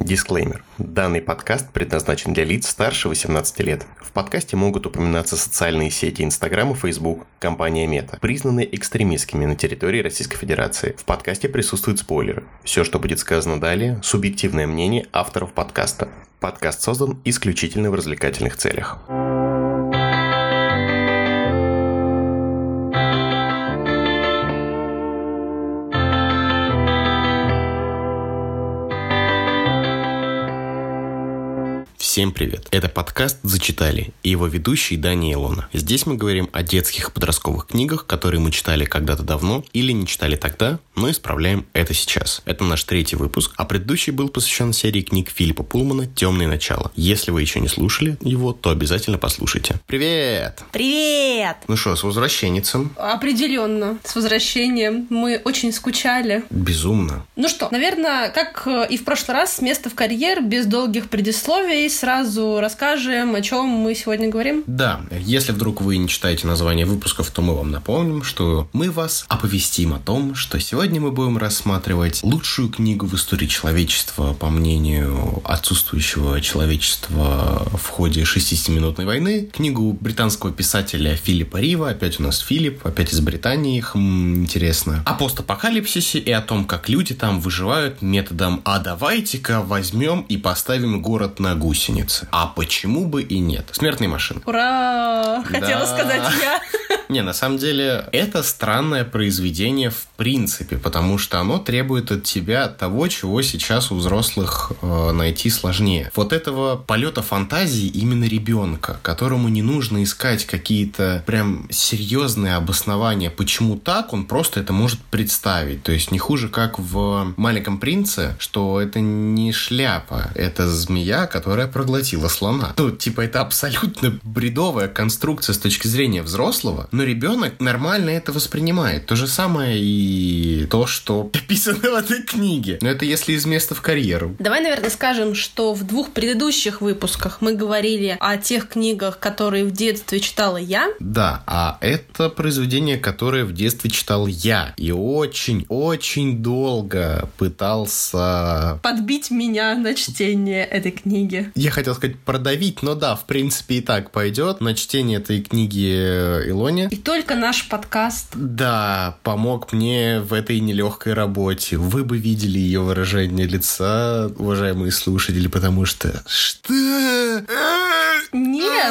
Дисклеймер. Данный подкаст предназначен для лиц старше 18 лет. В подкасте могут упоминаться социальные сети Инстаграм и Фейсбук, компания Мета, признанные экстремистскими на территории Российской Федерации. В подкасте присутствуют спойлеры. Все, что будет сказано далее, субъективное мнение авторов подкаста. Подкаст создан исключительно в развлекательных целях. Всем привет! Это подкаст «Зачитали» и его ведущий Дани Илона. Здесь мы говорим о детских и подростковых книгах, которые мы читали когда-то давно или не читали тогда, но исправляем это сейчас. Это наш третий выпуск, а предыдущий был посвящен серии книг Филиппа Пулмана «Темные начала». Если вы еще не слушали его, то обязательно послушайте. Привет! Привет! Ну что, с возвращенницем? Определенно, с возвращением. Мы очень скучали. Безумно. Ну что, наверное, как и в прошлый раз, с места в карьер, без долгих предисловий, сразу расскажем, о чем мы сегодня говорим. Да, если вдруг вы не читаете название выпусков, то мы вам напомним, что мы вас оповестим о том, что сегодня мы будем рассматривать лучшую книгу в истории человечества, по мнению отсутствующего человечества в ходе 60-минутной войны. Книгу британского писателя Филиппа Рива, опять у нас Филипп, опять из Британии, хм, интересно. О постапокалипсисе и о том, как люди там выживают методом «а давайте-ка возьмем и поставим город на гусеницы» гусеницы. А почему бы и нет? Смертные машины. Ура! Хотела да. сказать я. Не, на самом деле, это странное произведение в принципе, потому что оно требует от тебя того, чего сейчас у взрослых э, найти сложнее. Вот этого полета фантазии именно ребенка, которому не нужно искать какие-то прям серьезные обоснования, почему так, он просто это может представить. То есть не хуже, как в «Маленьком принце», что это не шляпа, это змея, которая проглотила слона. Ну, типа, это абсолютно бредовая конструкция с точки зрения взрослого, но ребенок нормально это воспринимает. То же самое и то, что описано в этой книге. Но это если из места в карьеру. Давай, наверное, скажем, что в двух предыдущих выпусках мы говорили о тех книгах, которые в детстве читала я. Да, а это произведение, которое в детстве читал я. И очень-очень долго пытался... Подбить меня на чтение этой книги. Я хотел сказать продавить, но да, в принципе и так пойдет. На чтение этой книги Илоне и только наш подкаст. Да, помог мне в этой нелегкой работе. Вы бы видели ее выражение лица, уважаемые слушатели, потому что... Что?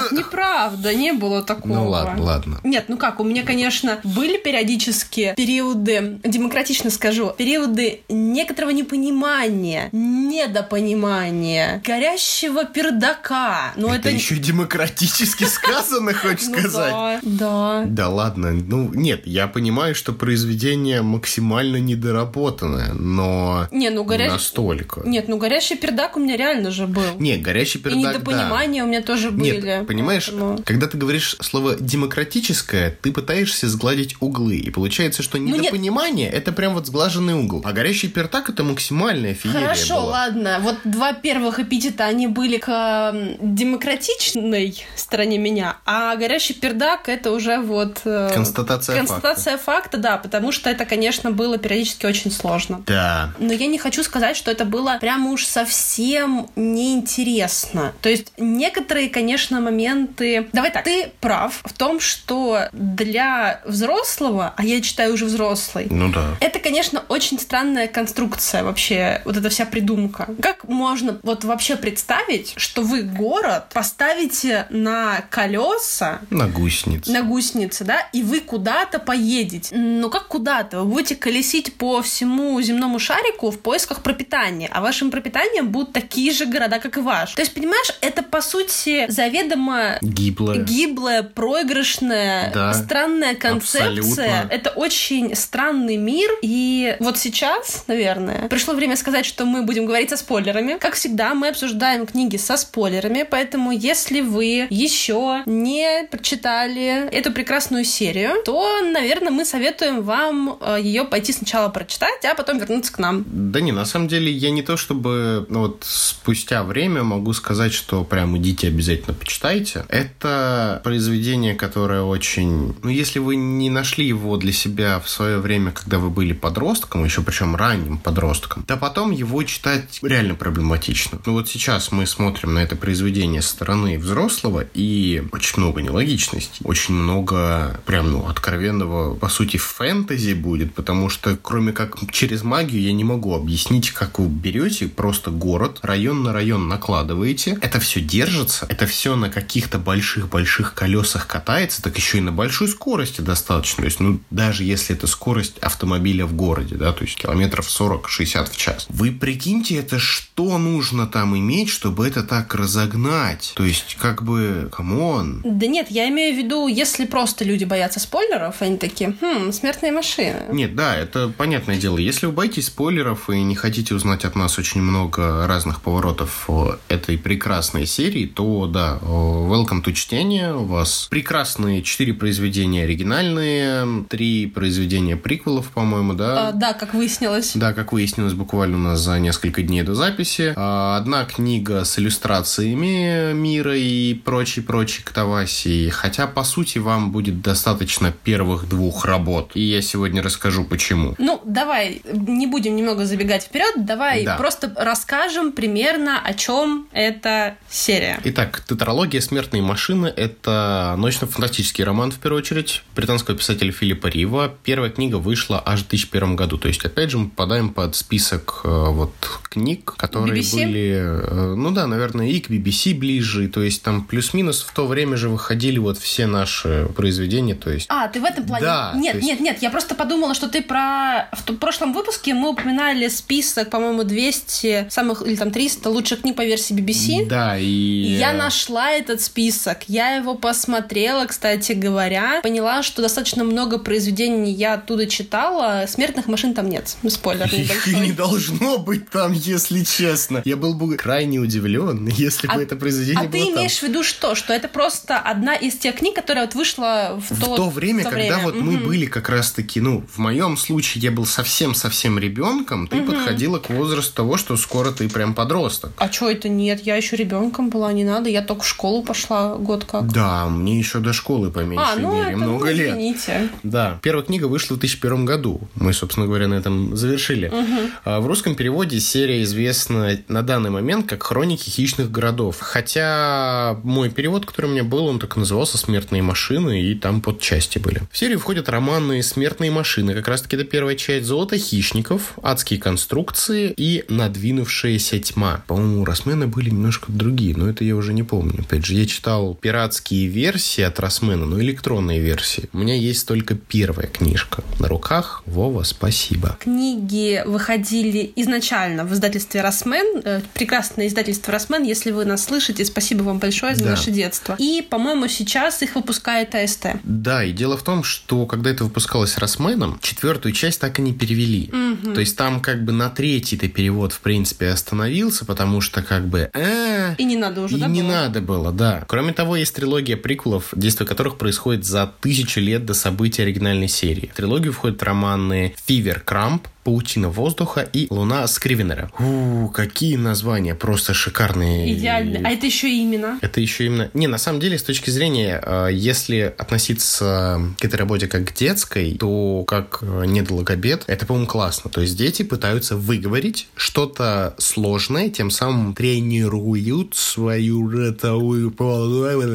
Нет, неправда, не было такого. Ну ладно, ладно. Нет, ну как, у меня, конечно, были периодически периоды, демократично скажу, периоды некоторого непонимания, недопонимания, горящего пердака. Но это, это еще демократически сказано, хочешь ну сказать? Да, да. ладно, ну нет, я понимаю, что произведение максимально недоработанное, но не, ну горящий... настолько. Нет, ну горящий пердак у меня реально же был. Нет, горящий пердак, И недопонимание у меня тоже были. Нет, понимаешь, поэтому... когда ты говоришь слово демократическое, ты пытаешься сгладить углы. И получается, что недопонимание ну, это прям вот сглаженный угол. А горящий пертак это максимальная феерия Хорошо, была. ладно. Вот два первых эпитета, они были к демократичной стороне меня, а горящий пердак это уже вот... Э, констатация, констатация факта. факта, да, потому что это, конечно, было периодически очень сложно. Да. Но я не хочу сказать, что это было прям уж совсем неинтересно. То есть некоторые, конечно, моменты... Давай так, ты прав в том, что для взрослого, а я читаю уже взрослый, ну да. это, конечно, очень странная конструкция вообще, вот эта вся придумка. Как можно вот вообще представить, что вы город поставите на колеса... На гусеницы. На гусеницы, да, и вы куда-то поедете. Ну как куда-то? Вы будете колесить по всему земному шарику в поисках пропитания, а вашим пропитанием будут такие же города, как и ваш. То есть, понимаешь, это по сути заведомо гиблая, гиблая проигрышная, да, странная концепция. Абсолютно. Это очень странный мир. И вот сейчас, наверное, пришло время сказать, что мы будем говорить со спойлерами. Как всегда, мы обсуждаем книги со спойлерами, поэтому если вы еще не прочитали эту прекрасную серию, то, наверное, мы советуем вам э, ее пойти сначала прочитать, а потом вернуться к нам. Да не, на самом деле я не то чтобы ну, вот спустя время могу сказать, что прям идите обязательно почитать читайте. Это произведение, которое очень... Ну, если вы не нашли его для себя в свое время, когда вы были подростком, еще причем ранним подростком, то потом его читать реально проблематично. Ну, вот сейчас мы смотрим на это произведение со стороны взрослого, и очень много нелогичностей, очень много прям, ну, откровенного, по сути, фэнтези будет, потому что кроме как через магию я не могу объяснить, как вы берете просто город, район на район накладываете, это все держится, это все на каких-то больших-больших колесах катается, так еще и на большой скорости достаточно. То есть, ну, даже если это скорость автомобиля в городе, да, то есть километров 40-60 в час. Вы прикиньте, это что нужно там иметь, чтобы это так разогнать? То есть, как бы, come on. Да нет, я имею в виду, если просто люди боятся спойлеров, они такие, хм, смертные машины. Нет, да, это понятное дело. Если вы боитесь спойлеров и не хотите узнать от нас очень много разных поворотов этой прекрасной серии, то да, welcome to чтение. У вас прекрасные четыре произведения оригинальные, три произведения приквелов, по-моему, да? А, да, как выяснилось. Да, как выяснилось буквально у нас за несколько дней до записи. А, одна книга с иллюстрациями мира и прочей-прочей катавасии. Хотя, по сути, вам будет достаточно первых двух работ. И я сегодня расскажу, почему. Ну, давай, не будем немного забегать вперед, давай да. просто расскажем примерно, о чем эта серия. Итак, тетралогия «Смертные машины» — это научно-фантастический роман, в первую очередь, британского писателя Филиппа Рива. Первая книга вышла аж в 2001 году. То есть, опять же, мы попадаем под список э, вот книг, которые BBC? были... Э, ну да, наверное, и к BBC ближе. То есть, там плюс-минус в то время же выходили вот все наши произведения. То есть... А, ты в этом плане... Да. Нет, есть... нет, нет, я просто подумала, что ты про... В прошлом выпуске мы упоминали список, по-моему, 200 самых... Или там 300 лучших книг по версии BBC. Да, и... Я нашла этот список. Я его посмотрела, кстати говоря. Поняла, что достаточно много произведений я оттуда читала. Смертных машин там нет. Спойлер небольшой. Их не должно быть там, если честно. Я был бы крайне удивлен, если а, бы это произведение а было А ты имеешь в виду что? Что это просто одна из тех книг, которая вот вышла в, в то, то время, в то когда время. вот мы были как раз-таки, ну, в моем случае я был совсем-совсем ребенком, ты подходила к возрасту того, что скоро ты прям подросток. А что это нет? Я еще ребенком была, не надо. Я только в школу пошла год как. Да, мне еще до школы по меньшей а, ну, мере это, много ну, лет. Извините. Да. Первая книга вышла в 2001 году. Мы, собственно говоря, на этом завершили. Угу. А в русском переводе серия известна на данный момент как «Хроники хищных городов». Хотя мой перевод, который у меня был, он так назывался «Смертные машины», и там подчасти были. В серию входят романы «Смертные машины». Как раз-таки это первая часть «Золото хищников», «Адские конструкции» и «Надвинувшаяся тьма». По-моему, Росмены были немножко другие, но это я уже не помню. Опять же, я читал пиратские версии от Росмена, но электронные версии. У меня есть только первая книжка на руках. Вова, спасибо. Книги выходили изначально в издательстве Росмен. Э, прекрасное издательство Росмен. Если вы нас слышите, спасибо вам большое за да. наше детство. И, по-моему, сейчас их выпускает АСТ. Да, и дело в том, что когда это выпускалось Росменом, четвертую часть так и не перевели. Угу. То есть там как бы на третий-то перевод, в принципе, остановился, потому что как бы... Э, и не надо уже, и да? не было? надо было, да. Кроме того, есть трилогия приквелов, действие которых происходит за тысячу лет до событий оригинальной серии. В трилогию входят романы «Фивер Крамп», Паутина воздуха и Луна Скривенера. У, какие названия, просто шикарные. Идеально. А это еще именно? Это еще именно. Не, на самом деле, с точки зрения, э, если относиться к этой работе как к детской, то как э, недологобед, это, по-моему, классно. То есть дети пытаются выговорить что-то сложное, тем самым тренируют свою ротовую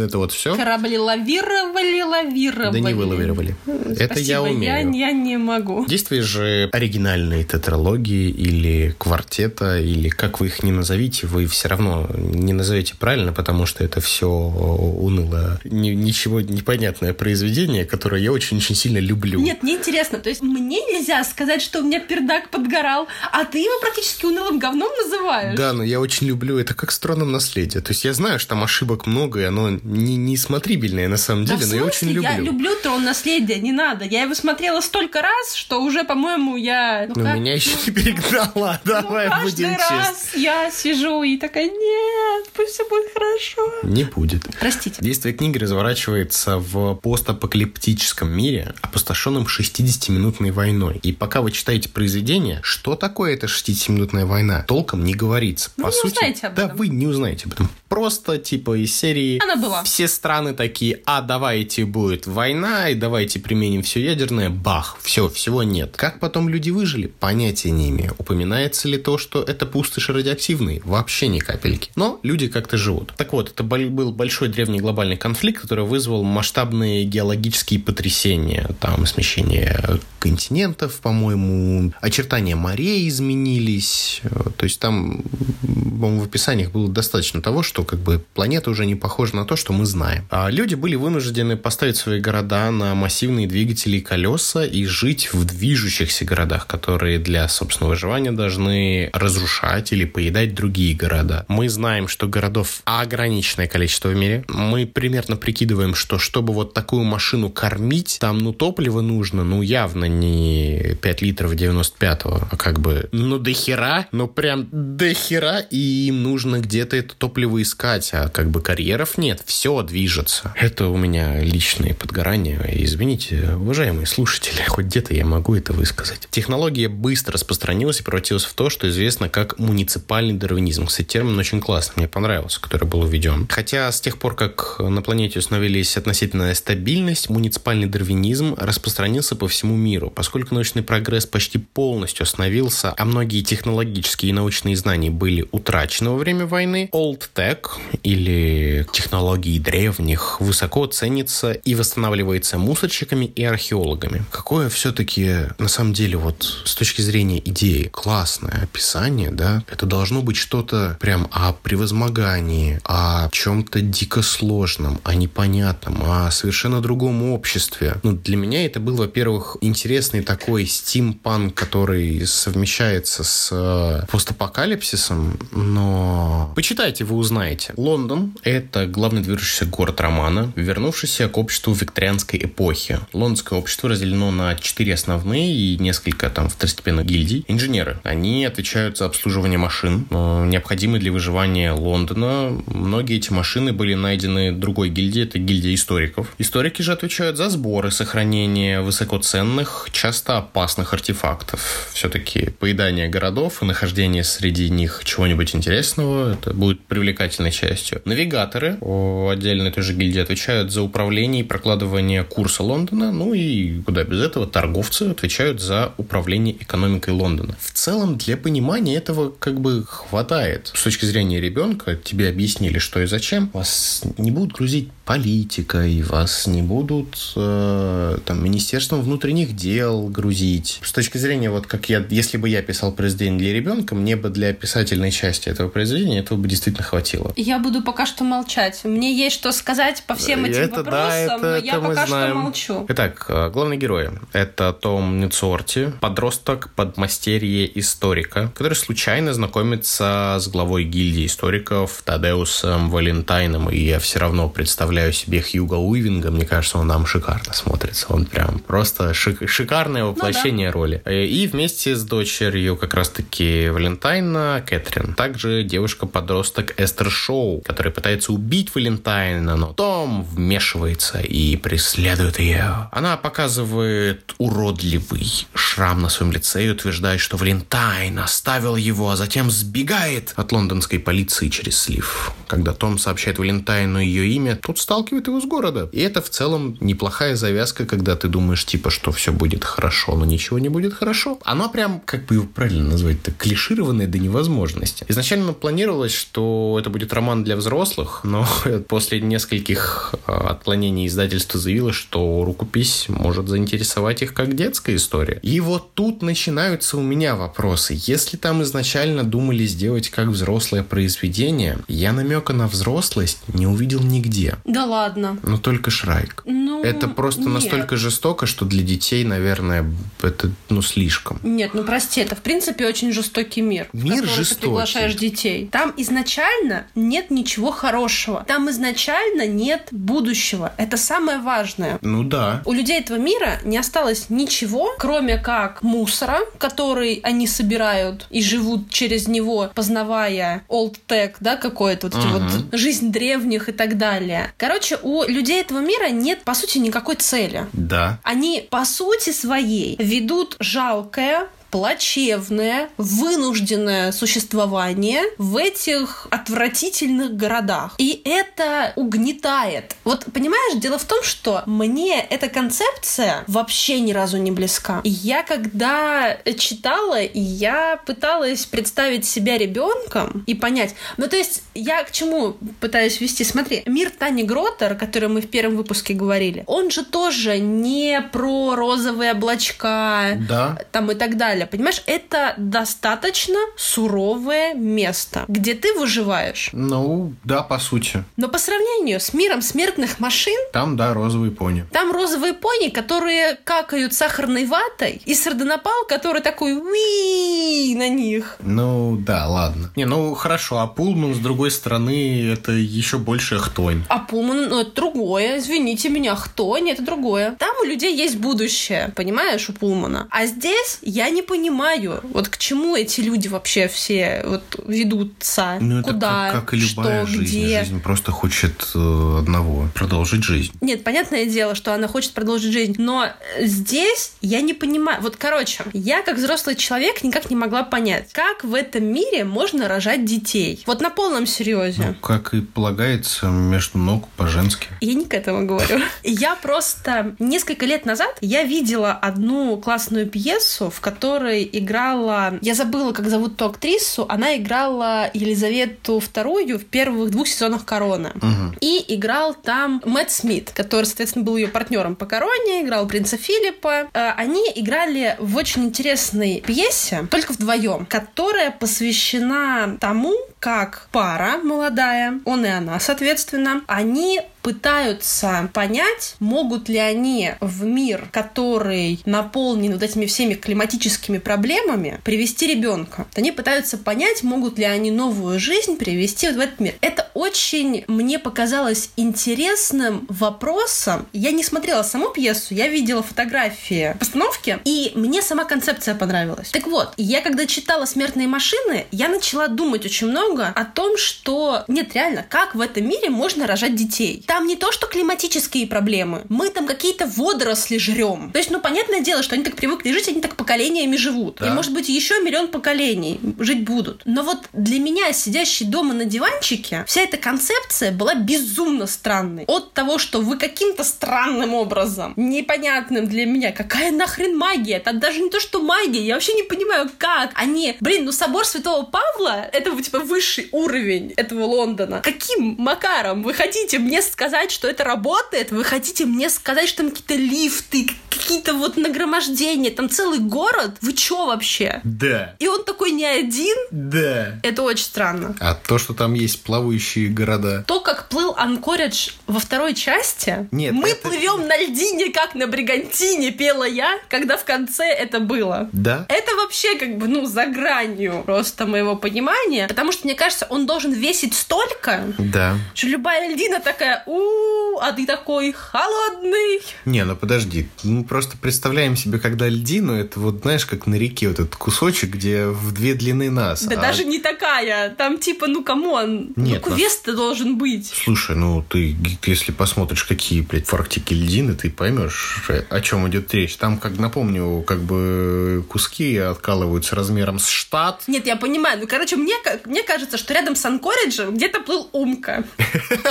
это вот все. Корабли лавировали, лавировали. Да не вы лавировали. Спасибо, это я умею. Я, я не могу. Действие же оригинальное оригинальной тетралогии или квартета, или как вы их не назовите, вы все равно не назовете правильно, потому что это все уныло, ни, ничего непонятное произведение, которое я очень-очень сильно люблю. Нет, мне интересно, то есть мне нельзя сказать, что у меня пердак подгорал, а ты его практически унылым говном называешь. Да, но я очень люблю это как в наследие. То есть я знаю, что там ошибок много, и оно не, не смотрибельное на самом деле, да, но я очень люблю. Я люблю трон наследия, не надо. Я его смотрела столько раз, что уже, по-моему, я ну, ну меня еще не перегнала, давай ну, будем раз я сижу и такая, нет, пусть все будет хорошо. Не будет. Простите. Действие книги разворачивается в постапокалиптическом мире, опустошенном 60-минутной войной. И пока вы читаете произведение, что такое эта 60-минутная война, толком не говорится. Ну, По не сути, узнаете об этом. Да, вы не узнаете об этом. просто типа из серии... Она была. Все страны такие, а давайте будет война, и давайте применим все ядерное, бах, все, всего нет. Как потом люди выжили? Понятия не имею. Упоминается ли то, что это пустоши радиоактивные? Вообще ни капельки. Но люди как-то живут. Так вот, это был большой древний глобальный конфликт, который вызвал масштабные геологические потрясения. Там смещение континентов, по-моему, очертания морей изменились. То есть там, по-моему, в описаниях было достаточно того, что как бы планета уже не похожа на то, что мы знаем. А люди были вынуждены поставить свои города на массивные двигатели и колеса и жить в движущихся городах, которые для собственного выживания должны разрушать или поедать другие города. Мы знаем, что городов ограниченное количество в мире. Мы примерно прикидываем, что чтобы вот такую машину кормить, там, ну, топливо нужно, ну, явно не 5 литров 95-го, а как бы, ну, до хера, ну, прям до хера, и им нужно где-то это топливо искать, а как бы карьеров нет, все движется. Это у меня личные подгорания, извините, уважаемые слушатели, хоть где-то я могу это высказать. Технология быстро распространилась и превратилась в то, что известно как муниципальный дарвинизм. Кстати, термин очень классный, мне понравился, который был введен. Хотя с тех пор, как на планете установились относительная стабильность, муниципальный дарвинизм распространился по всему миру, поскольку научный прогресс почти полностью остановился, а многие технологические и научные знания были утрачены во время войны, Old Tech или технологии древних высоко ценится и восстанавливается мусорщиками и археологами. Какое все-таки на самом деле вот с точки зрения идеи классное описание, да? Это должно быть что-то прям о превозмогании, о чем-то дико сложном, о непонятном, о совершенно другом обществе. Ну, для меня это был, во-первых, интересный такой стимпанк, который совмещается с э, постапокалипсисом, но почитайте, вы узнаете. Лондон — это главный движущийся город романа, вернувшийся к обществу викторианской эпохи. Лондонское общество разделено на четыре основные и несколько там второстепенных гильдий. Инженеры. Они отвечают за обслуживание машин, э, необходимые для выживания Лондона. Многие эти машины были найдены другой гильдией, это гильдия историков. Историки же отвечают за сборы, сохранение высокоценных, часто опасных артефактов. Все-таки поедание городов и нахождение среди них чего-нибудь интересного, это будет привлекательной частью. Навигаторы в отдельной той же гильдии отвечают за управление и прокладывание курса Лондона, ну и куда без этого торговцы отвечают за управление экономикой Лондона. В целом, для понимания этого как бы хватает. С точки зрения ребенка тебе объяснили, что и зачем. Вас не будут грузить политикой, вас не будут э, там Министерством внутренних дел грузить. С точки зрения, вот как я, если бы я писал произведение для ребенка, мне бы для писательной части этого произведения этого бы действительно хватило. Я буду пока что молчать. Мне есть что сказать по всем этим это, вопросам, да, это, но я пока знаем. что молчу. Итак, э, главные герои. Это Том Ницорти, подросток, подмастерье историка, который случайно знакомится с главой гильдии историков Тадеусом Валентайном, и я все равно представляю себе Хьюга Уивинга, мне кажется, он нам шикарно смотрится. Он прям просто шик шикарное воплощение ну, да. роли. Э, и вместе с дочерью как раз-таки Валентайна Кэтрин. Также девушка-подросток Эстер Шоу, которая пытается убить Валентайна, но Том вмешивается и преследует ее. Она показывает уродливый шрам на своем лице и утверждает, что Валентайн оставил его, а затем сбегает от лондонской полиции через слив. Когда Том сообщает Валентайну ее имя, тот сталкивает его с города. И это в целом неплохая завязка, когда ты думаешь, типа, что все будет хорошо, но ничего не будет хорошо. Оно прям, как бы его правильно назвать-то, клишированное до невозможности. Изначально планировалось, что это будет роман для взрослых, но после нескольких а, отклонений издательство заявило, что рукопись может заинтересовать их как детская история. И вот тут начинаются у меня вопросы. Если там изначально думали сделать как взрослое произведение, я намека на взрослость не увидел нигде. Да ладно. Ну только Шрайк. Ну, это просто нет. настолько жестоко, что для детей, наверное, это ну слишком. Нет, ну прости, это в принципе очень жестокий мир. Мир жестокий. Ты приглашаешь детей. Там изначально нет ничего хорошего. Там изначально нет будущего. Это самое важное. Ну да. У людей этого мира не осталось ничего, кроме как мусора, который они собирают и живут через него, познавая old tech, да, какое-то вот, uh-huh. вот жизнь древних и так далее. Короче, у людей этого мира нет, по сути, никакой цели. Да. Они, по сути своей, ведут жалкое, плачевное, вынужденное существование в этих отвратительных городах. И это угнетает. Вот понимаешь, дело в том, что мне эта концепция вообще ни разу не близка. И я когда читала, и я пыталась представить себя ребенком и понять. Ну, то есть, я к чему пытаюсь вести? Смотри, мир Тани Гротер, о которой мы в первом выпуске говорили, он же тоже не про розовые облачка да. там и так далее. Понимаешь, это достаточно суровое место, где ты выживаешь. Ну, да, по сути. Но по сравнению с миром смертных машин... Там, да, розовые пони. Там розовые пони, которые какают сахарной ватой, и сардонапал, который такой уи на них. Ну, да, ладно. Не, ну, хорошо, а Пулман, с другой стороны, это еще больше хтонь. А Пулман, ну, это другое, извините меня, хтонь, это другое. Там у людей есть будущее, понимаешь, у Пулмана. А здесь я не понимаю, вот к чему эти люди вообще все вот ведутся, ну, куда, это как, как и любая что, жизнь. где. Жизнь просто хочет э, одного — продолжить жизнь. Нет, понятное дело, что она хочет продолжить жизнь, но здесь я не понимаю. Вот, короче, я как взрослый человек никак не могла понять, как в этом мире можно рожать детей. Вот на полном серьезе. Ну, как и полагается, между ног по-женски. Я не к этому говорю. Я просто несколько лет назад я видела одну классную пьесу, в которой играла... Я забыла, как зовут ту актрису. Она играла Елизавету II в первых двух сезонах «Короны». Угу. И играл там Мэтт Смит, который, соответственно, был ее партнером по «Короне», играл принца Филиппа. Э, Они играли в очень интересной пьесе, только вдвоем, которая посвящена тому, как пара молодая, он и она, соответственно, они пытаются понять, могут ли они в мир, который наполнен вот этими всеми климатическими проблемами, привести ребенка. Они пытаются понять, могут ли они новую жизнь привести вот в этот мир. Это очень мне показалось интересным вопросом. Я не смотрела саму пьесу, я видела фотографии постановки, и мне сама концепция понравилась. Так вот, я когда читала «Смертные машины», я начала думать очень много о том, что нет, реально, как в этом мире можно рожать детей. Там не то, что климатические проблемы. Мы там какие-то водоросли жрем. То есть, ну, понятное дело, что они так привыкли жить, они так поколениями живут. Да. И, может быть, еще миллион поколений жить будут. Но вот для меня, сидящий дома на диванчике, вся эта концепция была безумно странной. От того, что вы каким-то странным образом, непонятным для меня, какая нахрен магия? Это даже не то, что магия, я вообще не понимаю, как. Они, блин, ну собор Святого Павла, это типа высший уровень этого Лондона. Каким макаром вы хотите мне сказать, что это работает? Вы хотите мне сказать, что там какие-то лифты, какие-то вот нагромождения, там целый город? Вы чё вообще? Да. И он такой не один? Да. Это очень странно. А то, что там есть плавающие города. То, как плыл Анкоридж во второй части, Нет, мы это- плывем на льдине, как на Бригантине, пела я, когда в конце это было. Да? Это вообще как бы, ну, за гранью просто моего понимания, потому что, мне кажется, он должен весить столько, Да. что любая льдина такая, у а ты такой холодный. Не, ну подожди. Ну просто представляем себе, когда льдину, это вот, знаешь, как на реке вот этот кусочек, где в две длины нас. Да а- даже не такая, там типа, ну, come on, Нет, ну, вес-то должен быть. Слушай, ну ты, если посмотришь, какие, блядь, в Арктике льдины, ты поймешь, о чем идет речь. Там, как напомню, как бы куски откалываются размером с штат. Нет, я понимаю. Ну, короче, мне, мне кажется, что рядом с Анкориджем где-то плыл Умка.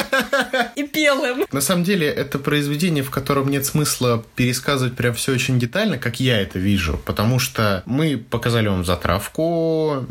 И пел им. На самом деле, это произведение, в котором нет смысла пересказывать прям все очень детально, как я это вижу, потому что мы показали вам затравку,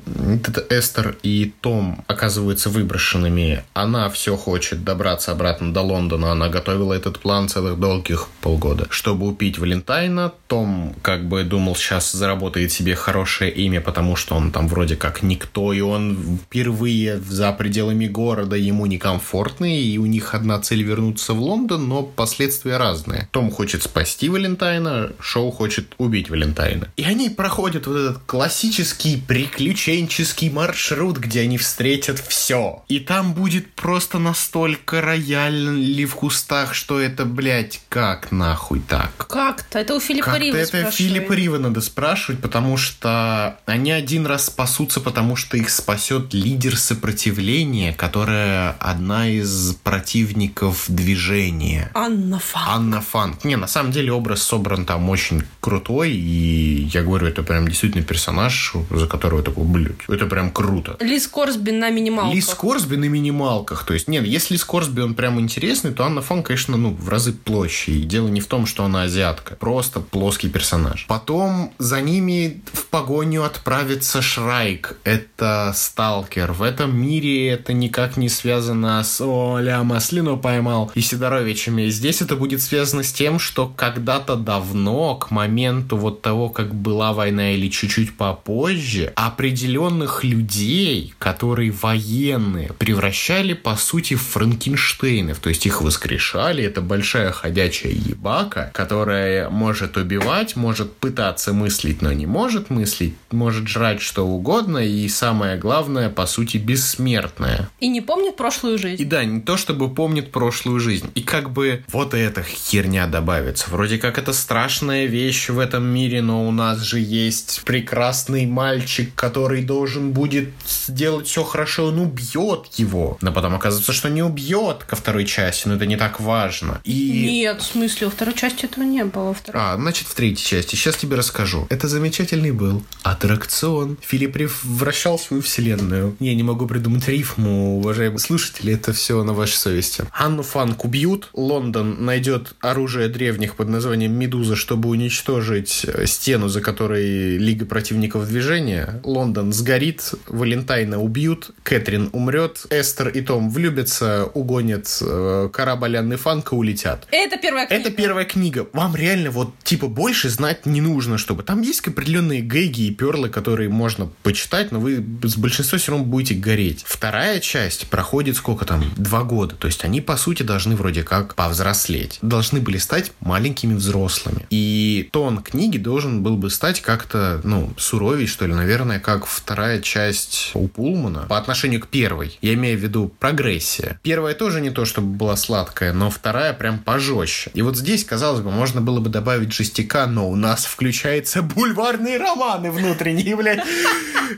Эстер и Том оказываются выброшенными, она все хочет добраться обратно до Лондона, она готовила этот план целых долгих полгода, чтобы убить Валентайна. Том как бы думал, сейчас заработает себе хорошее имя, потому что он там вроде как никто, и он впервые за пределами города, ему некомфортно, и у них одна цель вернуться в Лондон, но последствия разные. Том хочет спасти Валентайна, Шоу хочет убить Валентайна. И они проходят вот этот классический приключенческий маршрут, где они встретят все. И там будет просто настолько рояльно в кустах, что это, блядь, как нахуй так? Как-то. Это у Филиппа Как-то Рива это спрашивай. Филиппа Рива надо спрашивать, потому что они один раз спасутся, потому что их спасет лидер сопротивления, которая одна из противников движения. Анна Фан. Анна Фанк. Не, на самом деле образ собран там очень крутой, и я говорю, это прям действительно персонаж, за которого такой, блядь, это прям круто. Лиз Корсби на минималках. Лиз Корсби на минималках, то есть, нет, если Лиз Корсби, он прям интересный, то Анна Фон, конечно, ну, в разы площадь. И дело не в том, что она азиатка, просто плоский персонаж. Потом за ними в погоню отправится Шрайк. Это сталкер. В этом мире это никак не связано с «Оля, маслину поймал» и Сидоровичами. Здесь это будет связано с тем, что когда-то давно, к моменту вот того, как была война или чуть-чуть попозже, определенных людей, которые военные, превращали, по сути, в Франкенштейнов. То есть их воскрешали. Это большая ходячая ебака, которая может убивать, может пытаться мыслить, но не может мыслить, может жрать что угодно и, самое главное, по сути, бессмертная. И не помнит прошлую жизнь. И да, не то чтобы помнит прошлую жизнь. И как бы вот эта херня добавится. Вроде как это страшная вещь в этом мире, но у нас же есть прекрасный мальчик, который должен будет сделать все хорошо, он убьет его. Но потом оказывается, что не убьет ко второй части, но это не так важно. И... Нет, в смысле, во второй части этого не было. Второй... А, значит, в третьей части. Сейчас тебе расскажу. Это замечательный был аттракцион. Филипп вращал свою вселенную. Я не могу придумать рифму, уважаемые слушатели, это все на вашей совести. Анну Фанк убьют, Лондон найдет оружие древних под названием Медуза, чтобы уничтожить э, стену, за которой Лига противников движения. Лондон сгорит, Валентайна убьют, Кэтрин умрет, Эстер и Том влюбятся, угонят э, корабль Анны Фанка, улетят. Это первая книга. Это первая книга. Вам реально вот типа больше знать не нужно, чтобы там есть определенные гэги и перлы, которые можно почитать, но вы с большинством все равно будете гореть. Вторая часть проходит сколько там? Два года. То есть они, по сути, должны вроде как повзрослеть. Должны были стать маленькими взрослыми. И тон книги должен был бы стать как-то, ну, суровей, что ли, наверное, как вторая часть у Пулмана по отношению к первой. Я имею в виду прогрессия. Первая тоже не то, чтобы была сладкая, но вторая прям пожестче. И вот здесь, казалось бы, можно было бы добавить жестяка, но у нас включаются бульварные романы внутренние, блядь.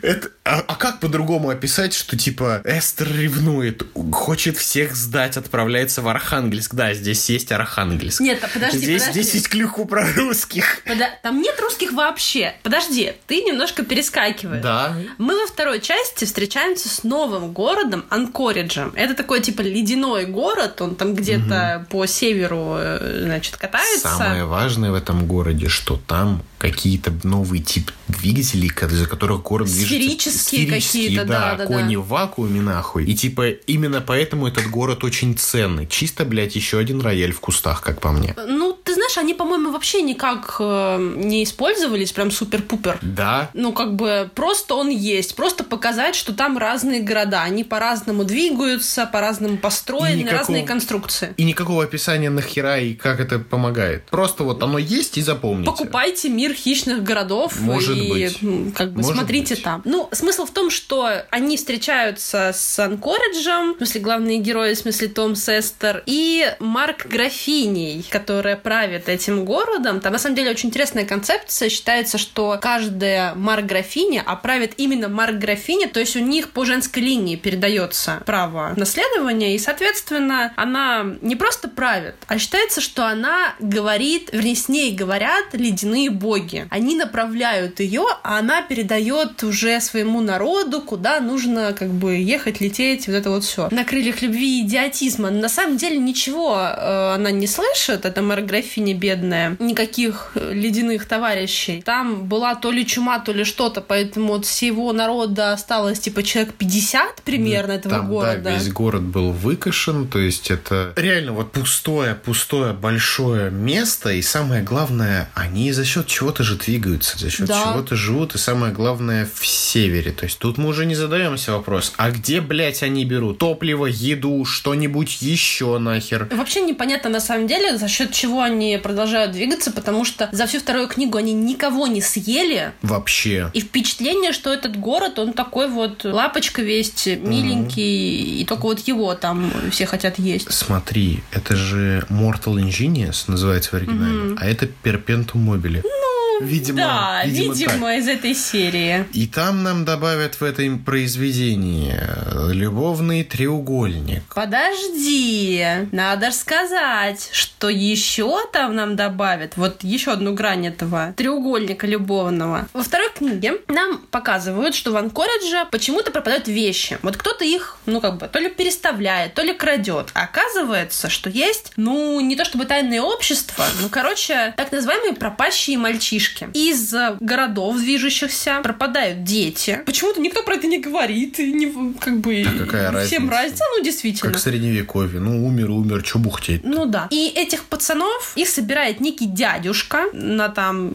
Это, а, а как по-другому описать, что типа Эстер ревнует, хочет всех сдать, отправляется в Архангельск. Да, здесь есть Архангельск. Нет, а подожди, здесь, подожди. Здесь есть клюху про русских. Пода... Там нет русских вообще. Подожди, ты немножко перескакиваешь. Да. Мы во второй части встречаемся с новым городом Анкориджем. Это такой типа ледяной город, он там где-то угу. по северу, э, значит, катается. Самое важное в этом городе, что там какие-то новые тип двигателей, из-за которых город движется. Сферические какие-то, да, да, кони да. в вакууме нахуй. И типа именно поэтому этот город очень ценный. Чисто, блядь, еще один рояль в кустах, как по мне. Ну, ты знаешь, они, по-моему, вообще никак э, не использовались, прям супер-пупер. Да. Ну, как бы просто он есть. Просто показать, что там разные города. Они по-разному двигаются, по-разному построены, никакого... разные конструкции. И никакого описания нахера и как это помогает. Просто вот оно есть и запомните. Покупайте мир мир хищных городов. Может и, быть. Как бы Может смотрите быть. там. Ну, смысл в том, что они встречаются с Анкориджем, в смысле, главные герои, в смысле, Том Сестер, и Марк Графиней, которая правит этим городом. Там, на самом деле, очень интересная концепция. Считается, что каждая Марк Графиня оправит именно Марк Графиня, то есть у них по женской линии передается право наследования, и, соответственно, она не просто правит, а считается, что она говорит, вернее, с ней говорят ледяные боги. Они направляют ее, а она передает уже своему народу, куда нужно как бы ехать, лететь, вот это вот все. На крыльях любви и идиотизма. На самом деле ничего э, она не слышит, эта Марграфиня бедная, никаких э, ледяных товарищей. Там была то ли чума, то ли что-то, поэтому от всего народа осталось типа человек 50 примерно да, этого там, города. Да, весь город был выкашен, то есть это реально вот пустое, пустое, большое место, и самое главное, они за счет чего чего-то же двигаются, за счет да. чего-то живут, и самое главное, в севере. То есть тут мы уже не задаемся вопрос, а где, блядь, они берут топливо, еду, что-нибудь еще нахер? Вообще непонятно на самом деле, за счет чего они продолжают двигаться, потому что за всю вторую книгу они никого не съели. Вообще. И впечатление, что этот город, он такой вот лапочка весь, миленький, угу. и только вот его там все хотят есть. Смотри, это же Mortal Ingenious называется в оригинале, угу. а это Perpetuum mobile. Ну, видимо, да, видимо, видимо из этой серии. И там нам добавят в этом произведении любовный треугольник. Подожди, надо сказать, что еще там нам добавят вот еще одну грань этого треугольника любовного. Во второй книге нам показывают, что в Анкоридже почему-то пропадают вещи. Вот кто-то их, ну как бы, то ли переставляет, то ли крадет. А оказывается, что есть, ну, не то чтобы тайное общество, ну, короче, так называемые пропащие мальчишки. Из городов движущихся пропадают дети. Почему-то никто про это не говорит, и не, как бы... А какая всем разница? Ну, действительно. Как в средневековье. Ну, умер, умер, чё бухтеть? Ну, да. И этих пацанов, их собирает некий дядюшка на там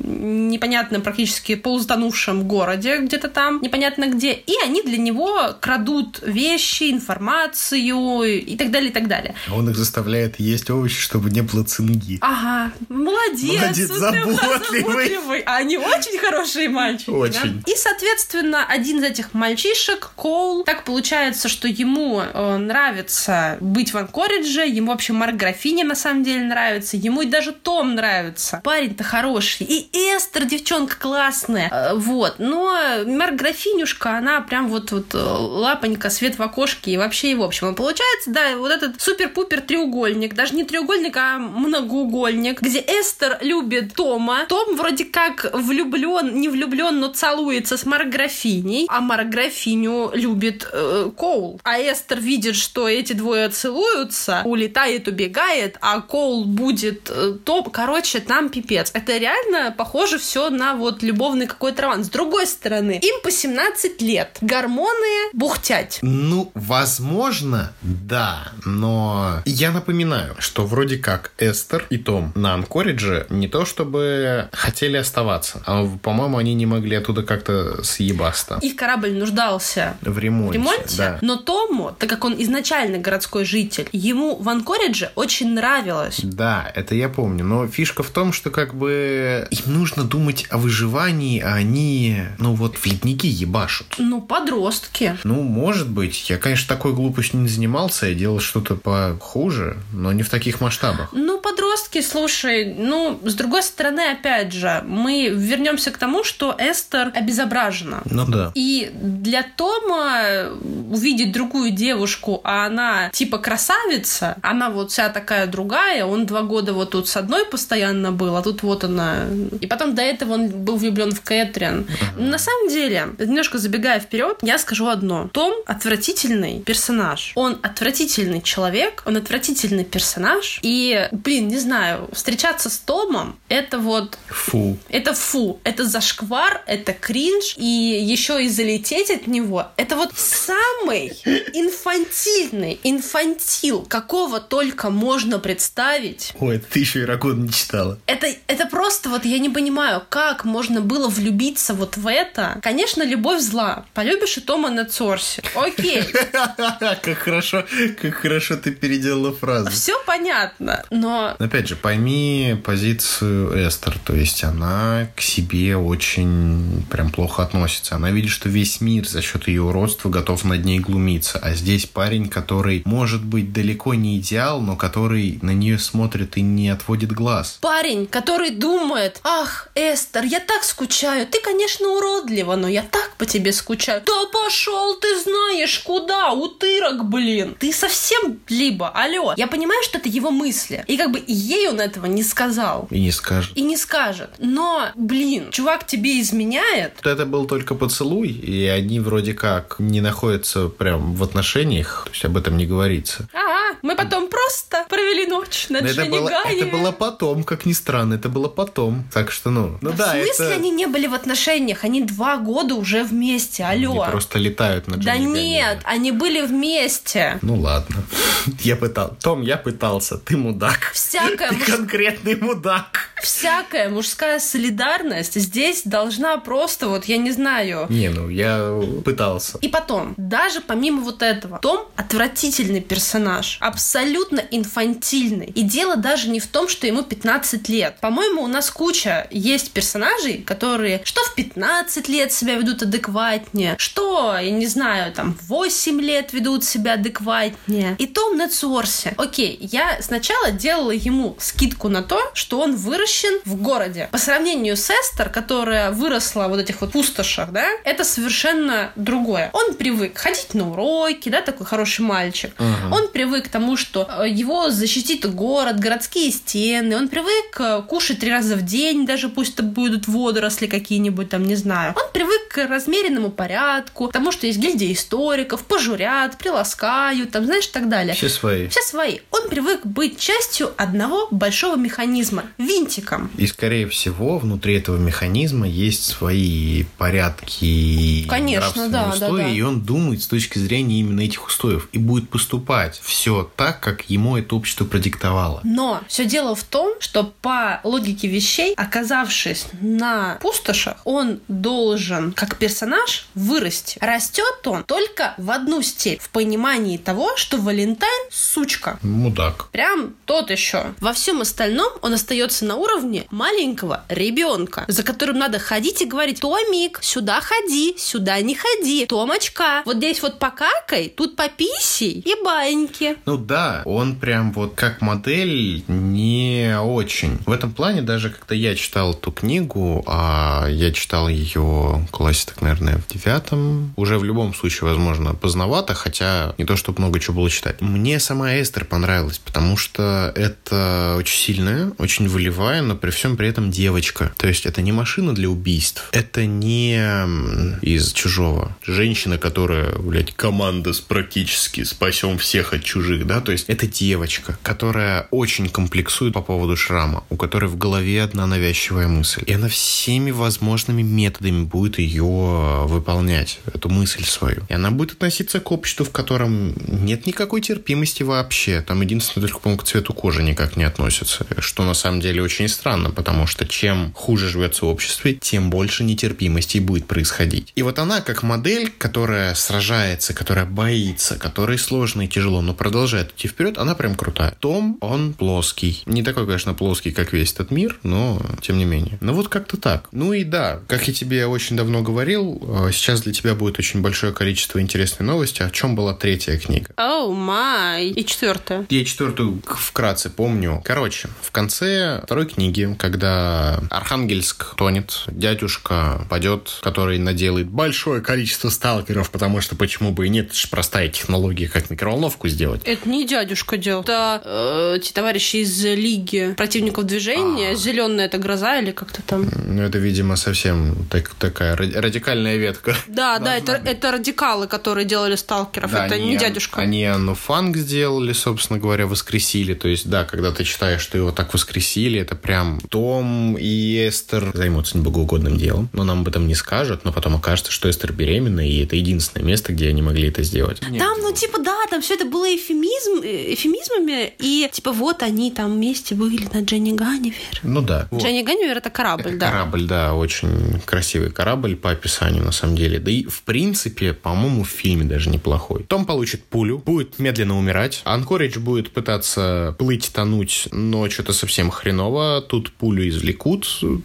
непонятном практически полузатонувшем городе, где-то там, непонятно где, и они для него крадут вещи, информацию и так далее, и так далее. А он их заставляет есть овощи, чтобы не было цинги. Ага, молодец. Молодец, заботливый. заботливый. А они очень хорошие мальчики. Очень. Да? И, соответственно, один из этих мальчишек, Коул, так получается, что ему э, нравится быть в Анкоридже, ему вообще Марк Графиня на самом деле нравится, ему и даже Том нравится. Парень-то хороший. И Эстер, девчонка классная. Э, вот. Но Марк Графинюшка, она прям вот, вот э, лапонька, свет в окошке и вообще и в общем. И получается, да, вот этот супер-пупер треугольник, даже не треугольник, а многоугольник, где Эстер любит Тома. Том вроде как влюблен, не влюблен, но целуется с Марграфиней, а Марграфиню любит э, Коул. А Эстер видит, что эти двое целуются, улетает, убегает, а Коул будет э, Том. Короче, там пипец. Это реально похоже все на вот любовный какой-то роман. С другой стороны, им по 17 лет. Гормоны бухтять. Ну, возможно, да, но я напоминаю, что вроде как Эстер и Том на Анкоридже не то чтобы хотели оставаться, а, по-моему, они не могли оттуда как-то съебаться. Их корабль нуждался в ремонте, в ремонте да. но Тому, так как он изначально городской житель, ему в Анкоридже очень нравилось. Да, это я помню, но фишка в том, что как бы им нужно думать о выживании, а они, ну вот, в ледники ебашут. Ну, подростки. Ну, может быть. Я, конечно, такой глупостью не занимался, я делал что-то похуже, но не в таких масштабах. Ну, подростки, слушай, ну, с другой стороны, опять же, мы вернемся к тому, что Эстер обезображена. Ну да. И для Тома увидеть другую девушку, а она типа красавица, она вот вся такая другая, он два года вот тут с одной постоянно был, а тут вот она. И потом до этого он был влюблен в Кэтрин. На самом деле, немножко забегая вперед, я скажу одно. Том отвратительный персонаж. Он отвратительный человек, он отвратительный персонаж. И, блин, не знаю, встречаться с Томом это вот... Фу. Это фу. Это зашквар, это кринж. И еще и залететь от него. Это вот самый инфантильный инфантил, какого только можно представить. Ой, ты еще Иракон не читала. Это, это просто вот я не понимаю, как можно было влюбиться вот в это. Конечно, любовь зла. Полюбишь и Тома на Цорсе. Окей. Как хорошо, как хорошо ты переделала фразу. Все понятно, но... Опять же, пойми позицию Эстер. То есть она к себе очень прям плохо относится. Она видит, что весь мир за счет ее уродства готов над ней глумиться. А здесь парень, который может быть далеко не идеал, но который на нее смотрит и не отводит глаз. Парень, который думает, ах, Эстер, я так скучаю. Ты, конечно, уродлива, но я так по тебе скучаю. Да пошел ты знаешь куда, утырок, блин. Ты совсем либо, алло. Я понимаю, что это его мысли. И как бы ей он этого не сказал. И не скажет. И не скажет. Но, блин, чувак тебе изменяет. Это был только поцелуй, и они вроде как не находятся прям в отношениях, то есть об этом не говорится. Ага, мы потом просто провели ночь над это было, это было потом, как ни странно, это было потом. Так что, ну, ну да, да В смысле это... они не были в отношениях? Они два года уже вместе, алло. Они просто летают на Да нет, они были вместе. Ну ладно. Я пытал. Том, я пытался. Ты мудак. Всякая Ты муж... конкретный мудак. Всякая мужская солидарность здесь должна просто, вот я не знаю. Не, ну я пытался. И потом, даже помимо вот этого, Том отвратительный персонаж. абсолютно инфантильный. И дело даже не в том, что ему 15 лет. По-моему, у нас куча есть персонажей, которые что в 15 лет себя ведут адекватнее, что, я не знаю, там, в 8 лет ведут себя адекватнее. И Том Нетсуорси. Окей, я сначала делала ему скидку на то, что он выращен в городе. По сравнению с Эстер, которая выросла в вот этих вот пустошах, да, это совершенно другое. Он привык ходить на уроки, да, такой хороший мальчик. Uh-huh. Он привык к тому, что э, его защитит город, городские стены. Он привык э, кушать три раза в день, даже пусть это будут водоросли какие-нибудь там, не знаю. Он привык к размеренному порядку, к тому, что есть гильдия историков, пожурят, приласкают, там, знаешь, и так далее. Все свои. Все свои. Он привык быть частью одного большого механизма, винтиком. И, скорее всего, внутри этого механизма есть свои порядки Конечно, да, устои, да, да. и он думает с точки зрения именно этих устоев и будет поступать все так, как ему это общество продиктовало. Но все дело в том, что по логике вещей, оказавшись на пустошах, он должен, как персонаж, вырасти. Растет он только в одну степь, в понимании того, что Валентайн сучка. Мудак. Прям тот еще. Во всем остальном он остается на уровне маленького ребенка, за которым надо ходить и говорить, Томик, сюда ходи, сюда не ходи, Томочка, вот здесь вот покакай, тут пописи и баньки. Ну да, он прям вот как модель не очень. В этом плане даже когда я читал эту книгу, а я читал ее классе, так, наверное, в девятом, уже в любом случае, возможно, поздновато, хотя не то, чтобы много чего было читать. Мне сама Эстер понравилась, потому что это очень сильная, очень волевая, но при всем при этом девочка. То есть это не машина для убийств, это не из чужого. Женщина, которая, блядь, команда с практически спасем всех от чужих, да, то есть это девочка, которая очень комплексует по поводу шрама, у которой в голове одна навязчивая мысль. И она всеми возможными методами будет ее выполнять, эту мысль свою. И она будет относиться к обществу, в котором нет никакой терпимости вообще. Там единственное, только, по-моему, к цвету кожи никак не относится. Что на самом деле очень странно, потому что чем хуже живется в обществе, тем больше нетерпимости будет происходить. И вот она, как модель, которая сражается, которая боится, которой сложно и тяжело, но продолжает идти вперед, она прям крутая. Том, он плоский. Не такой, конечно, плоский, как весь этот мир, но тем не менее. Ну вот как-то так. Ну и да, как я тебе очень давно говорил, э, сейчас для тебя будет очень большое количество интересной новости. О чем была третья книга? Оу, oh май. И четвертая. Я четвертую вкратце помню. Короче, в конце второй книги, когда Архангельск тонет, дядюшка падет, который наделает большое количество сталкеров, потому что почему бы и нет, это же простая технология, как микроволновку сделать. Это не дядюшка делал, это э, те товарищи из Лиги противников движения, а. зеленая это гроза или как-то там. Ну, это, видимо, совсем так, такая радикальная ветка. Да, да, это, это радикалы, которые делали сталкеров, да, это они, не дядюшка. Они Анну Фанг сделали, собственно говоря, воскресили. То есть, да, когда ты читаешь, что его так воскресили, это прям Том и Эстер займутся небогоугодным делом. Но нам об этом не скажут, но потом окажется, что Эстер беременна, и это единственное место, где они могли это сделать. Там, ну, типа, да, там все это было эфемизм, э, эфемизмами, и, типа, вот они там вместе были на Дженни Ганнивер. Ну да. Дженни вот. Ганнивер — это корабль, это да. Корабль, да, очень красивый корабль по описанию, на самом деле. Да и, в принципе, по-моему, в фильме даже неплохой. Том получит пулю, будет медленно умирать. Анкоридж будет пытаться плыть, тонуть, но что-то совсем хреново. Тут пулю извлекут,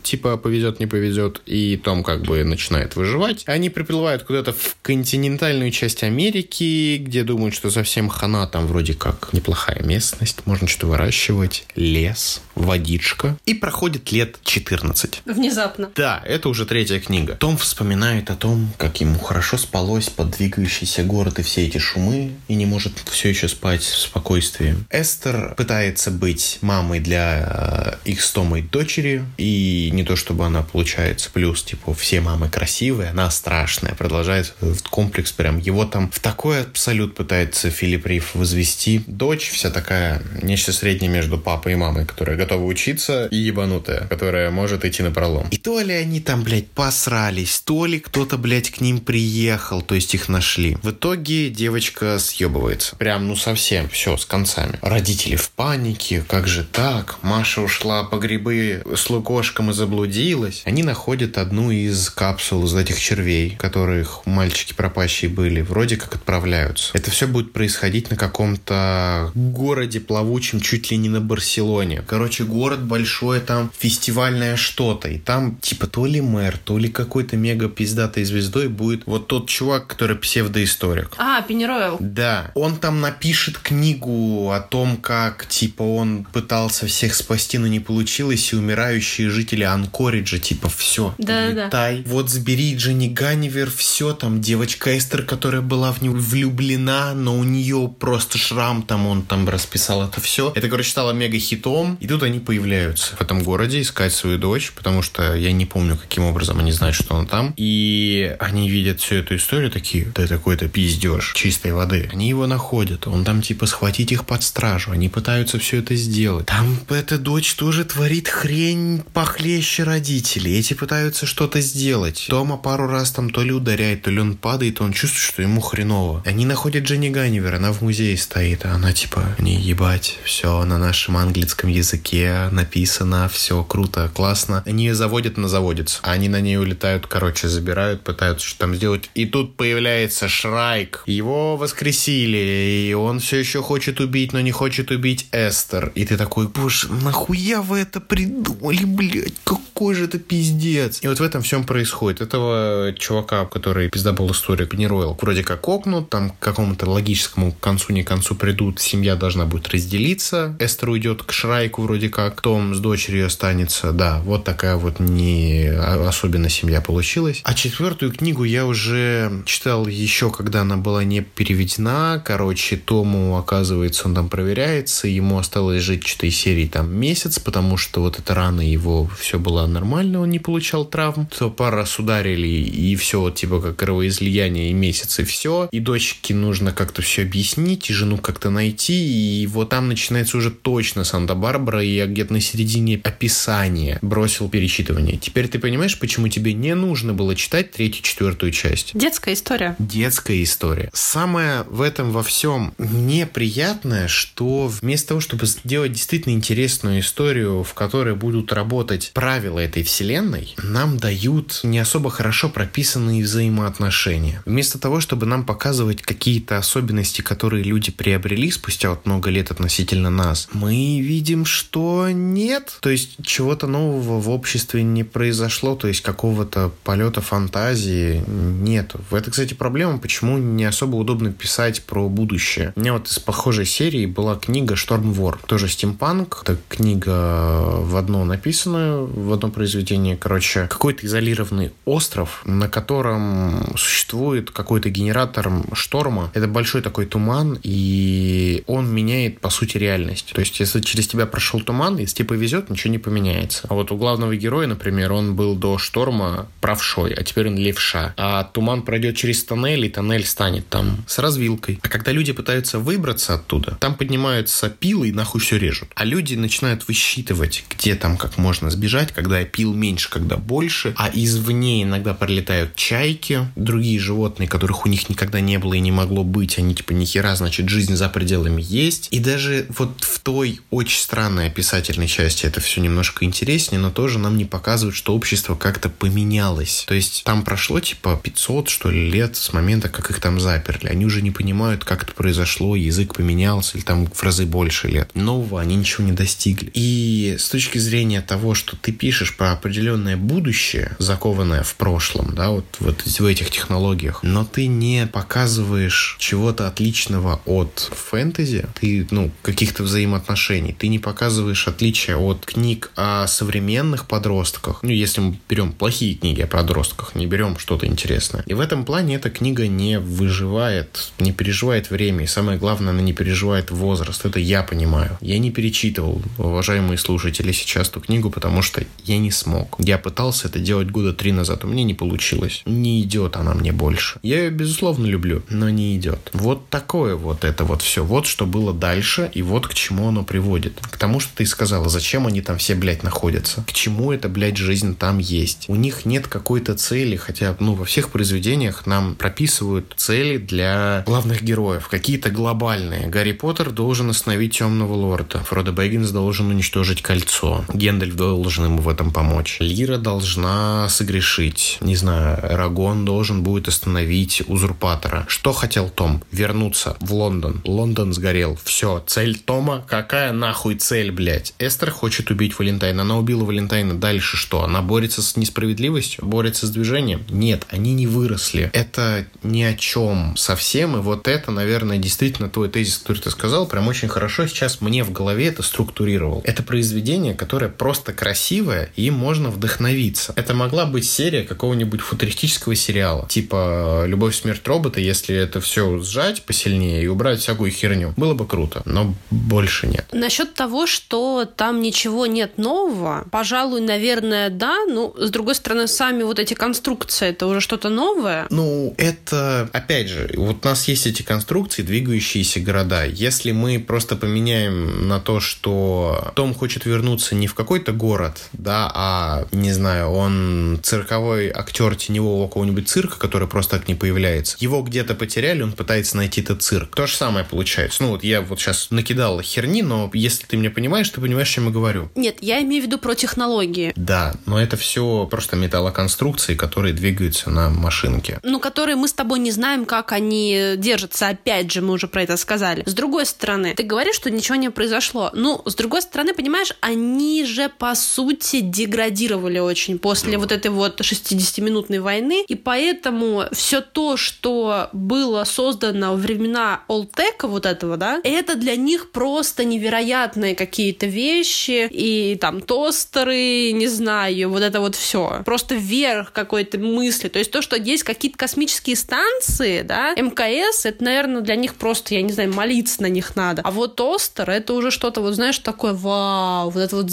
типа повезет, не повезет, и Том как бы начинает выживать. Они приплывают куда-то в континентальную часть Америки, где думают, что совсем хана, там вроде как неплохая местность, можно что-то выращивать, лес, водичка. И проходит лет 14. Внезапно. Да, это уже третья книга. Том вспоминает о том, как ему хорошо спалось под двигающийся город и все эти шумы, и не может все еще спать в спокойствии. Эстер пытается быть мамой для э, их с Томой дочери, и не то чтобы она получается плюс, типа, все мамы красивые, она страшная, продолжает этот комплекс прям, его там в такой абсолют пытается Филипп Риф возвести. Дочь вся такая, нечто среднее между папой и мамой, которая готова учиться, и ебанутая, которая может идти на пролом. И то ли они там, блядь, посрались, то ли кто-то, блядь, к ним приехал, то есть их нашли. В итоге девочка съебывается. Прям, ну, совсем все, с концами. Родители в панике, как же так? Маша ушла по грибы с лукошком и заблудилась. Они находят одну из капсул из этих червей, которых мальчики пропащие были. Вроде как отправляются. Это все будет происходить на каком каком-то городе плавучем, чуть ли не на Барселоне. Короче, город большой, там фестивальное что-то. И там типа то ли мэр, то ли какой-то мега пиздатой звездой будет вот тот чувак, который псевдоисторик. А, Пенеройл. Да. Он там напишет книгу о том, как типа он пытался всех спасти, но не получилось, и умирающие жители Анкориджа, типа, все, да, летай. Да. Вот сбери Дженни Ганнивер, все, там девочка Эстер, которая была в него влюблена, но у нее просто шрам, там он там расписал это все. Это, короче, стало мега хитом, и тут они появляются в этом городе искать свою дочь, потому что я не помню, каким образом они знают, что она там. И они видят всю эту историю, такие, да такой-то пиздеж чистой воды. Они его находят, он там типа схватить их под стражу, они пытаются все это сделать. Там эта дочь тоже творит хрень похлеще родителей. Эти пытаются что-то сделать. Тома пару раз там то ли ударяет, то ли он падает, он чувствует, что ему хреново. Они находят Дженни Ганнивер, она в музее стоит, а она типа, не ебать, все на нашем английском языке написано, все круто, классно. Они ее заводят, она заводится. Они на ней улетают, короче, забирают, пытаются что там сделать. И тут появляется Шрайк. Его воскресили, и он все еще хочет убить, но не хочет убить Эстер. И ты такой, боже, нахуя вы это придумали, блядь, какой же это пиздец. И вот в этом всем происходит. Этого чувака, который пиздобол историю Пенеройл, вроде как окнут, там к какому-то логическому концу не концу придут, семья должна будет разделиться, Эстер уйдет к Шрайку вроде как, Том с дочерью останется, да, вот такая вот не особенно семья получилась. А четвертую книгу я уже читал еще, когда она была не переведена, короче, Тому, оказывается, он там проверяется, ему осталось жить что-то из серии там месяц, потому что вот эта рана его все было нормально, он не получал травм, то пару раз ударили, и все, типа, как кровоизлияние, и месяц, и все. И дочке нужно как-то все объяснить, и жену как-то найти, и вот там начинается уже точно Санта-Барбара, и я где-то на середине описания бросил перечитывание. Теперь ты понимаешь, почему тебе не нужно было читать третью, четвертую часть? Детская история. Детская история. Самое в этом во всем неприятное, что вместо того, чтобы сделать действительно интересную историю, в которой будут работать правила этой вселенной, нам дают не особо хорошо прописанные взаимоотношения. Вместо того, чтобы нам показывать какие-то особенности, которые люди приобрели спустя вот много лет относительно нас, мы видим, что нет. То есть чего-то нового в обществе не произошло, то есть какого-то полета фантазии нет. Это, кстати, проблема, почему не особо удобно писать про будущее. У меня вот из похожей серии была книга «Шторм Вор», тоже стимпанк. Это книга в одно написанная, в одно произведение, короче, какой-то изолированный остров, на котором существует какой-то генератор шторма. Это большой такой туман, и он меняет, по сути, реальность. То есть, если через тебя прошел туман, если тебе повезет, ничего не поменяется. А вот у главного героя, например, он был до шторма правшой, а теперь он левша. А туман пройдет через тоннель, и тоннель станет там с развилкой. А когда люди пытаются выбраться оттуда, там поднимаются пилы и нахуй все режут. А люди начинают высчитывать, где там как можно сбежать, когда пил меньше, когда больше. А извне иногда пролетают чайки, другие животные, которых у них никогда не было и не могло быть. Они типа нихера, значит, жизнь за пределами есть. И даже вот в той очень странной описательной части это все немножко интереснее, но тоже нам не показывают, что общество как-то поменялось. То есть там прошло типа 500, что ли, лет с момента, как их там заперли. Они уже не понимают, как это произошло, язык поменялся, или там в разы больше лет. Нового они ничего не достигли. И с точки зрения того, что ты пишешь про определенное будущее, закованное в прошлом, да, вот, вот в этих технологиях, но ты не показываешь чего-то отличного от фэнтези, ты, ну, каких-то взаимоотношений, ты не показываешь отличия от книг о современных подростках, ну, если мы берем плохие книги о подростках, не берем что-то интересное. И в этом плане эта книга не выживает, не переживает время, и самое главное, она не переживает возраст. Это я понимаю. Я не перечитывал, уважаемые слушатели, сейчас эту книгу, потому что я не смог. Я пытался это делать года три назад, у меня не получилось. Не идет она мне больше. Я ее, безусловно, люблю, но не идет. Вот такое вот это вот все. Вот что было дальше, и вот к чему оно приводит. К тому, что ты сказала, зачем они там все, блядь, находятся. К чему эта, блядь, жизнь там есть. У них нет какой-то цели, хотя, ну, во всех произведениях нам прописывают цели для главных героев, какие-то глобальные. Гарри Поттер должен остановить Темного Лорда. Фродо Бэггинс должен уничтожить кольцо. Гендальф должен ему в этом помочь. Лира должна согрешить. Не знаю, Рагон должен будет остановить узурпатора. Что хотел Том? Вернуться в Лондон. Лондон с Гарри горел. Все, цель Тома, какая нахуй цель, блядь? Эстер хочет убить Валентайна, она убила Валентайна, дальше что? Она борется с несправедливостью? Борется с движением? Нет, они не выросли. Это ни о чем совсем, и вот это, наверное, действительно твой тезис, который ты сказал, прям очень хорошо сейчас мне в голове это структурировал. Это произведение, которое просто красивое, и им можно вдохновиться. Это могла быть серия какого-нибудь футуристического сериала, типа «Любовь, смерть, робота», если это все сжать посильнее и убрать всякую херню. Было бы круто, но больше нет. Насчет того, что там ничего нет нового, пожалуй, наверное, да, ну, с другой стороны, сами вот эти конструкции, это уже что-то новое. Ну, это, опять же, вот у нас есть эти конструкции, двигающиеся города. Если мы просто поменяем на то, что Том хочет вернуться не в какой-то город, да, а, не знаю, он цирковой актер теневого какого-нибудь цирка, который просто так не появляется. Его где-то потеряли, он пытается найти этот цирк. То же самое получается. Ну вот я вот сейчас накидал херни, но если ты меня понимаешь, ты понимаешь, о чем я говорю. Нет, я имею в виду про технологии. Да, но это все просто металлоконструкции, которые двигаются на машинке. Ну, которые мы с тобой не знаем, как они держатся. Опять же, мы уже про это сказали. С другой стороны, ты говоришь, что ничего не произошло. Ну, с другой стороны, понимаешь, они же, по сути, деградировали очень после вот этой вот 60-минутной войны. И поэтому все то, что было создано во времена Олтека вот этого, да, это для них просто невероятные какие-то вещи. И там тостеры, не знаю, вот это вот все. Просто вверх какой-то мысли. То есть то, что есть какие-то космические станции, да, МКС, это, наверное, для них просто, я не знаю, молиться на них надо. А вот тостер, это уже что-то, вот знаешь, такое, вау, вот это вот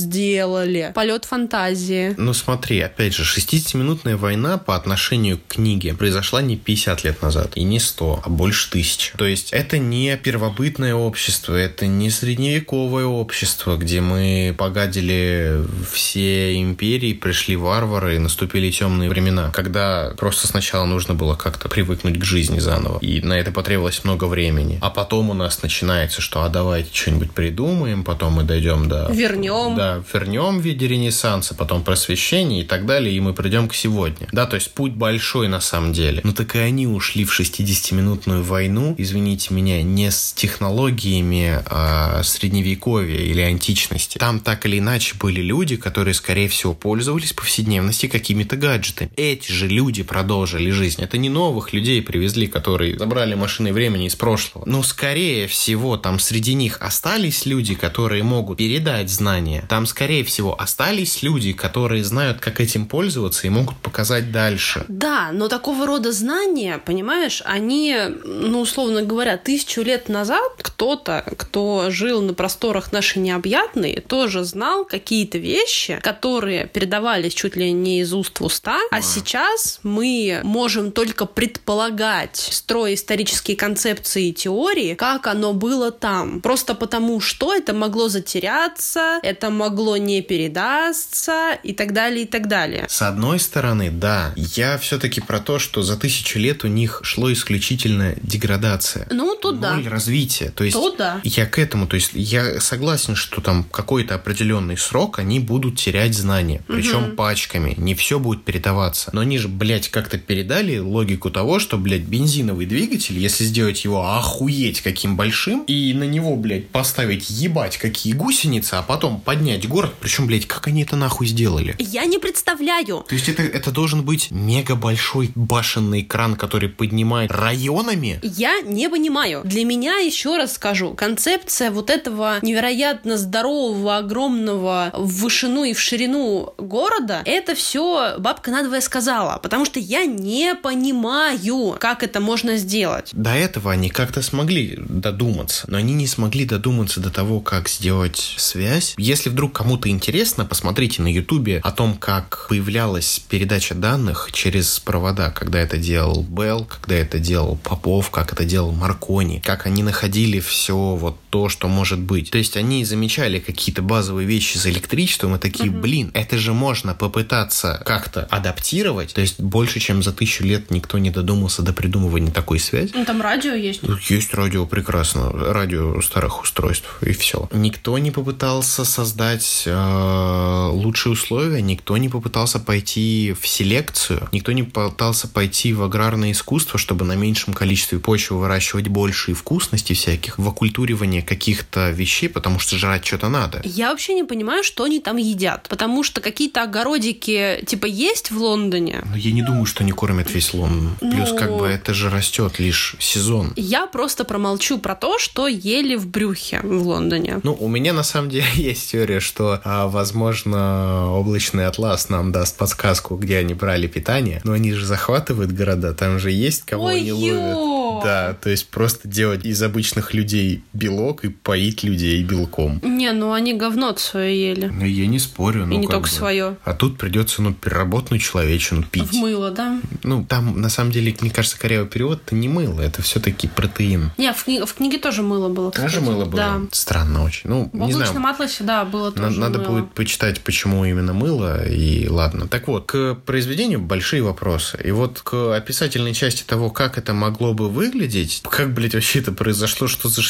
сделали. Полет фантазии. Ну смотри, опять же, 60-минутная война по отношению к книге произошла не 50 лет назад и не 100, а больше тысячи. То есть это не первобытное общество, это не средневековое общество, где мы погадили все империи, пришли варвары и наступили темные времена, когда просто сначала нужно было как-то привыкнуть к жизни заново. И на это потребовалось много времени. А потом у нас начинается, что а давайте что-нибудь придумаем, потом мы дойдем до... Вернем. Да, вернем в виде Ренессанса, потом просвещение и так далее, и мы придем к сегодня. Да, то есть путь большой на самом деле. Но так и они ушли в 60-минутную войну, извините меня, не с технологиями а, средневековья или античности. Там так или иначе были люди, которые, скорее всего, пользовались повседневности какими-то гаджетами. Эти же люди продолжили жизнь. Это не новых людей привезли, которые забрали машины времени из прошлого. Но, скорее всего, там среди них остались люди, которые могут передать знания. Там, скорее всего, остались люди, которые знают, как этим пользоваться и могут показать дальше. Да, но такого рода знания, понимаешь, они, ну, условно говоря, тысячу лет назад кто-то, кто жил на просторах нашей необъятной, тоже знал какие-то вещи, которые передавались чуть ли не из уст в уста, а сейчас мы можем только предполагать, строя исторические концепции и теории, как оно было там. Просто потому, что это могло затеряться, это могло не передастся и так далее, и так далее. С одной стороны, да, я все-таки про то, что за тысячу лет у них шло исключительно деградация. Ну, тут Ноль да. развития. То есть тут да. я к этому, то есть я согласен, что там какой-то определенный срок они будут терять знания, причем угу. пачками. Не все будет передаваться. Но они же, блядь, как-то передали логику того, что, блядь, бензиновый двигатель, если сделать его охуеть каким большим, и на него, блядь, поставить ебать какие гусеницы, а потом поднять город, причем, блядь, как они это нахуй сделали? Я не представляю. То есть это, это должен быть мега большой башенный кран, который поднимает районами? Я не понимаю. Для меня, еще раз скажу, концепция вот этого невероятно здорового, огромного в вышину и в ширину города, это все бабка надвое сказала, потому что я не понимаю, как это можно сделать. До этого они как-то смогли додуматься, но они не смогли додуматься до того, как сделать связь. Если вдруг кому-то интересно, посмотрите на ютубе о том, как появлялась передача данных через провода, когда это делал Белл, когда это делал Попов, как это делал Маркони, как они находили все вот то, что может быть. То есть они замечали какие-то базовые вещи с электричеством и такие, угу. блин, это же можно попытаться как-то адаптировать. То есть больше, чем за тысячу лет никто не додумался до придумывания такой связи. Ну, там радио есть. Есть радио, прекрасно. Радио старых устройств, и все. Никто не попытался создать э, лучшие условия, никто не попытался пойти в селекцию, никто не пытался пойти в аграрное искусство, чтобы на меньшем количестве почвы выращивать больше и вкусности всяких, в оккультуривание каких-то вещей, потому что жрать что-то надо. Я вообще не понимаю, что они там едят, потому что какие-то огородики типа есть в Лондоне. Но я не думаю, что они кормят весь Лондон. Плюс ну... как бы это же растет лишь сезон. Я просто промолчу про то, что ели в брюхе в Лондоне. Ну, у меня на самом деле есть теория, что, а, возможно, облачный атлас нам даст подсказку, где они брали питание, но они же захватывают города, там же есть кого Ой, они ловят. Да, то есть просто делать из обычных людей белок и поить людей белком. Не, ну они говно свое ели. Ну, я не спорю. Ну, и не только бы. свое. А тут придется, ну, переработанную человечину пить. В мыло, да? Ну, там, на самом деле, мне кажется, корявый перевод это не мыло, это все-таки протеин. Не, в, кни- в книге тоже мыло было. Кстати. Тоже мыло было? Да. Странно очень. Ну, в не знаю. атласе, да, было тоже Надо мыло. будет почитать, почему именно мыло, и ладно. Так вот, к произведению большие вопросы. И вот к описательной части того, как это могло бы выглядеть, как, блядь, вообще это произошло, что за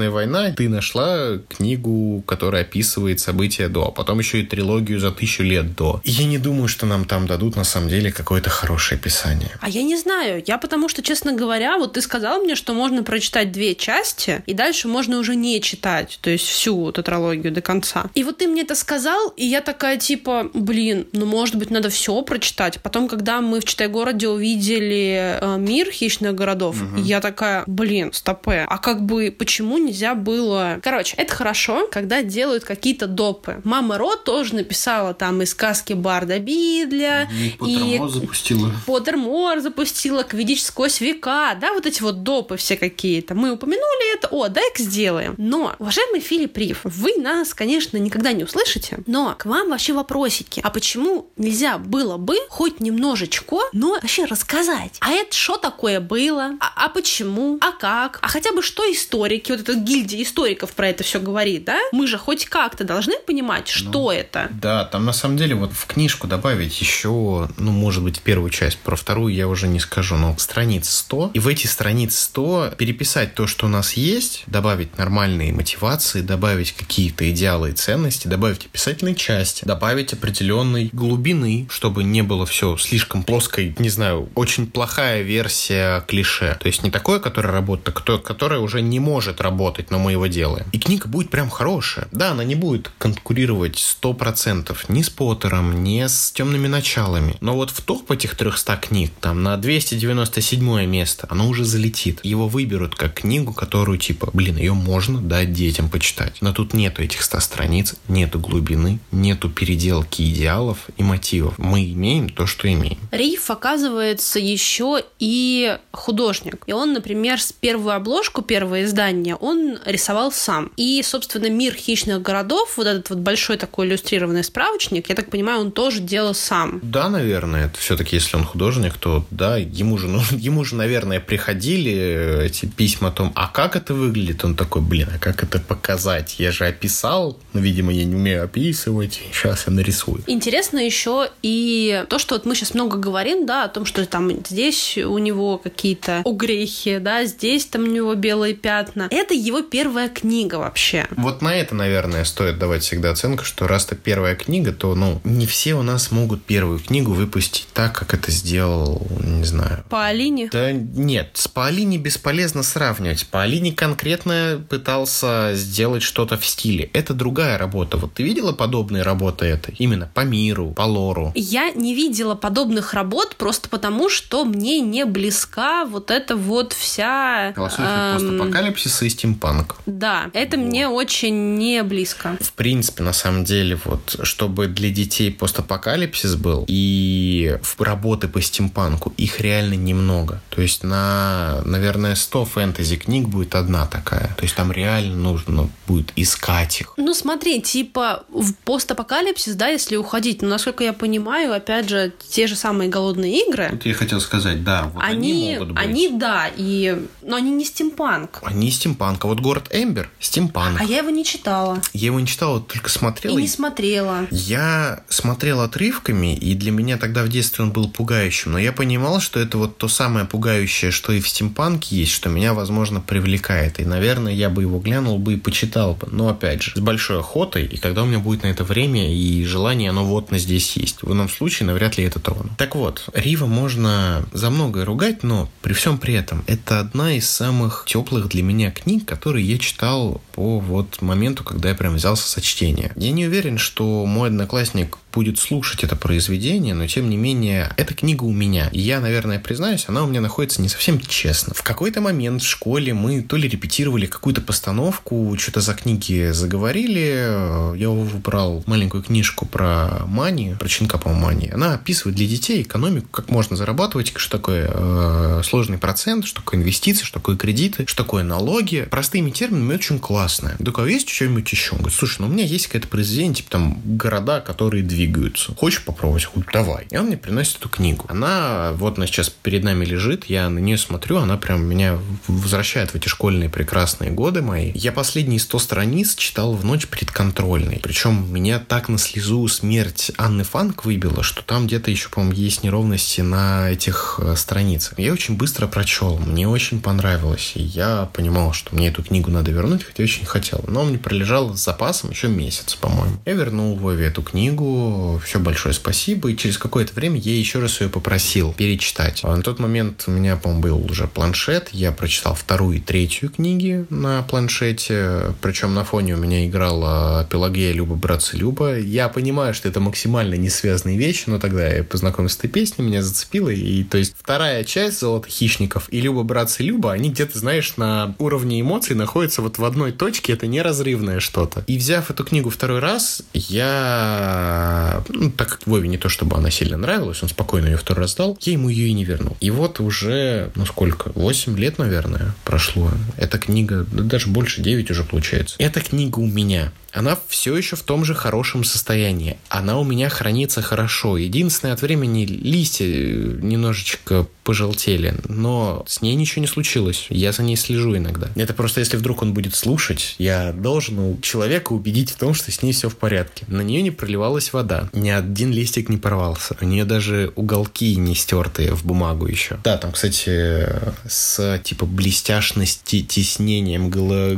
60-минутная война, ты нашла книгу, которая описывает события до, а потом еще и трилогию за тысячу лет до. И я не думаю, что нам там дадут на самом деле какое-то хорошее описание. А я не знаю. Я потому что, честно говоря, вот ты сказал мне, что можно прочитать две части, и дальше можно уже не читать, то есть всю тетралогию до конца. И вот ты мне это сказал, и я такая типа, блин, ну может быть надо все прочитать. Потом, когда мы в Читай-городе увидели э, мир хищных городов, угу. я такая, блин, стопе, а как бы почему нельзя было... Короче, это хорошо, когда делают какие-то допы. Мама Ро тоже написала там и сказки Барда Бидля, и Поттермор запустила. Поттермор запустила, Квидич сквозь века, да, вот эти вот допы все какие-то. Мы упомянули это, о, дай-ка сделаем. Но, уважаемый Филипп Рив, вы нас, конечно, никогда не услышите, но к вам вообще вопросики. А почему нельзя было бы хоть немножечко, но вообще рассказать? А это что такое было? А, а почему? А как? А хотя бы что историки, вот эта гильдия историков про это все говорит, да? Мы же хоть как-то должны понимать, что ну, это. Да, там на самом деле вот в книжку добавить еще, ну, может быть, первую часть, про вторую я уже не скажу, но страниц 100, и в эти страниц 100 переписать то, что у нас есть, добавить нормальные мотивации, добавить какие-то идеалы и ценности, добавить описательные части, добавить определенной глубины, чтобы не было все слишком плоской, не знаю, очень плохая версия клише. То есть не такое, которое работает, а которое уже не может работать, но мы его делаем. И книга будет прям хорошая. Да, она не будет конкурировать 100% ни с Поттером, ни с темными началами. Но вот в топ этих 300 книг, там на 297 место, оно уже залетит. Его выберут как книгу, которую типа, блин, ее можно дать детям почитать. Но тут нету этих 100 страниц, нету глубины, нету переделки идеалов и мотивов. Мы имеем то, что имеем. Риф оказывается еще и художник. И он, например, с первую обложку, первое издание, он рисовал сам. И, собственно, мир хищных городов, вот этот вот большой такой иллюстрированный справочник, я так понимаю, он тоже делал сам. Да, наверное. Это все-таки, если он художник, то да, ему же, ну, ему же, наверное, приходили эти письма о том, а как это выглядит? Он такой, блин, а как это показать? Я же описал, но, видимо, я не умею описывать, сейчас я нарисую. Интересно еще и то, что вот мы сейчас много говорим, да, о том, что там здесь у него какие-то угрехи, да, здесь там у него белые пятна. Это его первая книга вообще. Вот на это, наверное, стоит давать всегда оценку, что раз это первая книга, то, ну, не все у нас могут первую книгу выпустить так, как это сделал, не знаю. По Алине? Да нет, с По Алине бесполезно сравнивать. По Алине конкретно пытался сделать что-то в стиле. Это другая работа. Вот ты видела подобные работы этой? Именно по миру, по лору. Я не видела подобных работ просто потому, что мне не близка вот эта вот вся... Философия эм... постапокалипсиса и стимпанк. Да, это вот. мне очень не близко. В принципе, на самом деле, вот, чтобы для детей постапокалипсис был и работы по стимпанку, их реально немного. То есть на, наверное, 100 фэнтези книг будет одна такая. То есть там реально нужно будет искать их. Ну смотри, типа в постапокалипсис, да, если уходить, но насколько я понимаю, опять же, те же самые голодные игры. Вот я хотел сказать, да, вот они, они могут быть. Они, да, и... но они не стимпанк. Они стимпанк. А вот город Эмбер стимпанк. А я его не читала. Я его не читала, только смотрела. И не смотрела. Я смотрел отрывками, и для меня тогда в детстве он был пугающим, но я понимал, что это вот то самое пугающее, что и в стимпанке есть, что меня, возможно, привлекает. И, наверное, я бы его глянул бы и почитал бы. Но, опять же, с большой охотой, и когда у меня будет на это время и желание, оно вот на здесь есть. В ином случае, навряд ли это трону. Так вот, Рива можно за многое ругать, но при всем при этом это одна из самых теплых для меня книг, которые я читал по вот моменту, когда я прям взялся со чтения. Я не уверен, что мой одноклассник будет слушать это произведение, но тем не менее, эта книга у меня. И я, наверное, признаюсь, она у меня находится не совсем честно. В какой-то момент в школе мы то ли репетировали какую-то постановку, что-то за книги заговорили. Я выбрал маленькую книжку про мани, про щенка по мани. Она описывает для детей экономику, как можно зарабатывать, что такое э, сложный процент, что такое инвестиции, что такое кредиты, что такое налоги. Простыми терминами очень классно. Только есть что-нибудь еще? Он говорит, слушай, ну у меня есть какое-то произведение, типа там города, которые двигаются двигаются. Хочешь попробовать? Говорю, давай. И он мне приносит эту книгу. Она вот она сейчас перед нами лежит, я на нее смотрю, она прям меня возвращает в эти школьные прекрасные годы мои. Я последние 100 страниц читал в ночь предконтрольной. Причем меня так на слезу смерть Анны Фанк выбила, что там где-то еще, по-моему, есть неровности на этих э, страницах. Я очень быстро прочел, мне очень понравилось, и я понимал, что мне эту книгу надо вернуть, хотя очень хотел. Но он мне пролежал с запасом еще месяц, по-моему. Я вернул Вове эту книгу, все большое спасибо. И через какое-то время я еще раз ее попросил перечитать. А на тот момент у меня, по-моему, был уже планшет. Я прочитал вторую и третью книги на планшете. Причем на фоне у меня играла Пелагея Люба, братцы Люба. Я понимаю, что это максимально не связанные вещи, но тогда я познакомился с этой песней, меня зацепило. И то есть вторая часть «Золотых хищников» и Люба, братцы Люба, они где-то, знаешь, на уровне эмоций находятся вот в одной точке. Это неразрывное что-то. И взяв эту книгу второй раз, я ну, так как Вове не то, чтобы она сильно нравилась, он спокойно ее второй раз дал, я ему ее и не вернул. И вот уже, ну сколько, 8 лет, наверное, прошло. Эта книга, да даже больше 9 уже получается. Эта книга у меня она все еще в том же хорошем состоянии. Она у меня хранится хорошо. Единственное, от времени листья э, немножечко пожелтели, но с ней ничего не случилось. Я за ней слежу иногда. Это просто если вдруг он будет слушать, я должен человека убедить в том, что с ней все в порядке. На нее не проливалась вода. Ни один листик не порвался. У нее даже уголки не стертые в бумагу еще. Да, там, кстати, с типа блестяшности, тиснением,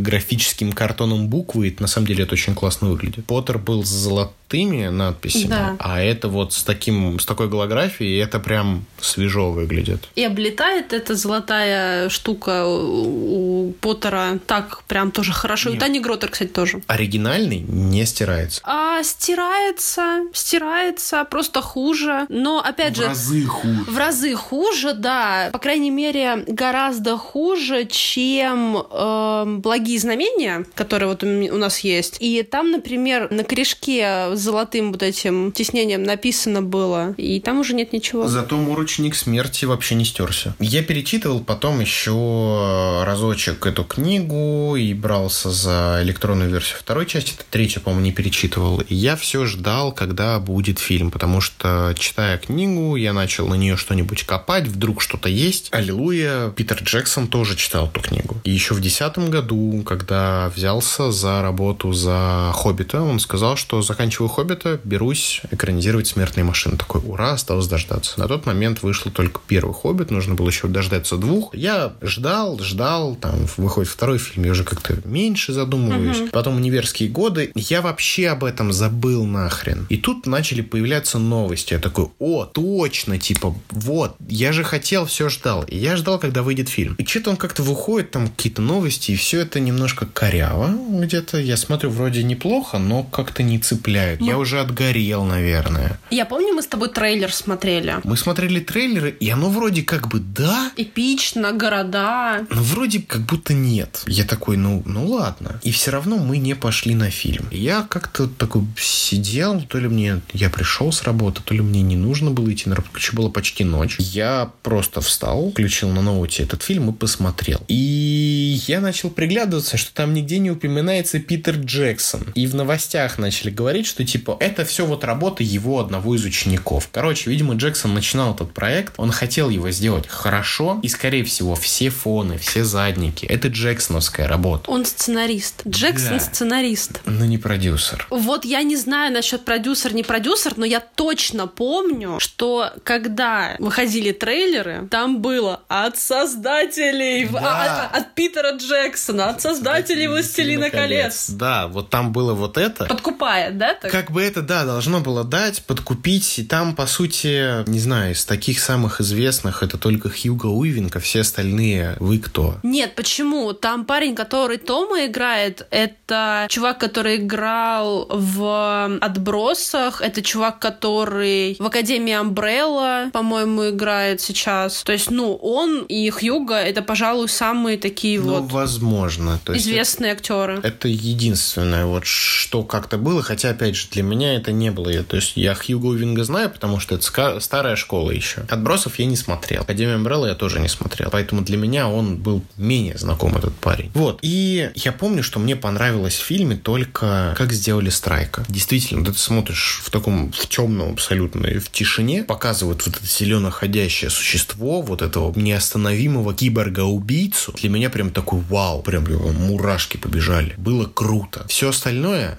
графическим картоном буквы, на самом деле это очень очень классно выглядит. Поттер был с золотыми надписями, да. а это вот с таким, с такой голографией, это прям свежо выглядит. И облетает эта золотая штука у, Поттера так прям тоже хорошо. Нет. И Тани Гротер, кстати, тоже. Оригинальный не стирается. А стирается, стирается, просто хуже. Но опять в же... В разы хуже. В разы хуже, да. По крайней мере, гораздо хуже, чем э, благие знамения, которые вот у нас есть. И там, например, на корешке золотым вот этим тиснением написано было, и там уже нет ничего. Зато мурочник смерти вообще не стерся. Я перечитывал потом еще разочек эту книгу и брался за электронную версию второй части. Это третью, по-моему, не перечитывал. И я все ждал, когда будет фильм, потому что, читая книгу, я начал на нее что-нибудь копать, вдруг что-то есть. Аллилуйя, Питер Джексон тоже читал эту книгу. И еще в десятом году, когда взялся за работу за «Хоббита». Он сказал, что заканчиваю «Хоббита», берусь экранизировать «Смертные машины». Такой, ура, осталось дождаться. На тот момент вышел только первый «Хоббит», нужно было еще дождаться двух. Я ждал, ждал, там выходит второй фильм, я уже как-то меньше задумываюсь. Угу. Потом универские годы. Я вообще об этом забыл нахрен. И тут начали появляться новости. Я такой, о, точно, типа, вот, я же хотел, все ждал. И я ждал, когда выйдет фильм. И что-то он как-то выходит, там какие-то новости, и все это немножко коряво где-то. Я смотрю, вроде неплохо, но как-то не цепляют. Мы... Я уже отгорел, наверное. Я помню, мы с тобой трейлер смотрели. Мы смотрели трейлеры, и оно вроде как бы да. Эпично, города. Но вроде как будто нет. Я такой, ну, ну ладно. И все равно мы не пошли на фильм. Я как-то такой сидел, то ли мне я пришел с работы, то ли мне не нужно было идти на работу. Короче, было почти ночь. Я просто встал, включил на ноуте этот фильм и посмотрел. И я начал приглядываться, что там нигде не упоминается Питер. Джексон. И в новостях начали говорить, что типа это все вот работа его одного из учеников. Короче, видимо, Джексон начинал этот проект, он хотел его сделать хорошо, и скорее всего все фоны, все задники, это Джексоновская работа. Он сценарист. Джексон да. сценарист. Но не продюсер. Вот я не знаю насчет продюсер, не продюсер, но я точно помню, что когда выходили трейлеры, там было от создателей, да. от, от Питера Джексона, от создателей «Властелина колец». колец. Да, вот там было вот это. Подкупает, да? Так? Как бы это, да, должно было дать, подкупить. И там, по сути, не знаю, из таких самых известных это только Хьюго Уивинг, а все остальные вы кто? Нет, почему? Там парень, который Тома играет, это чувак, который играл в «Отбросах», это чувак, который в Академии Амбрелла, по-моему, играет сейчас. То есть, ну, он и Хьюго — это, пожалуй, самые такие ну, вот... возможно. То известные это, актеры. Это единственное, вот что как-то было, хотя, опять же, для меня это не было. То есть, я Хьюго Уивинга знаю, потому что это старая школа еще. «Отбросов» я не смотрел. Академию Амбрелла я тоже не смотрел. Поэтому для меня он был менее знаком, этот парень. Вот. И я помню, что мне понравилось в фильме только как сделали Страйка. Действительно, ты смотришь в таком, в темном абсолютно, в тишине, показывают вот это зелено-ходящее существо, вот этого неостановимого киборга-убийцу. Для меня прям такой вау, прям мурашки побежали. Было круто. Все остальное...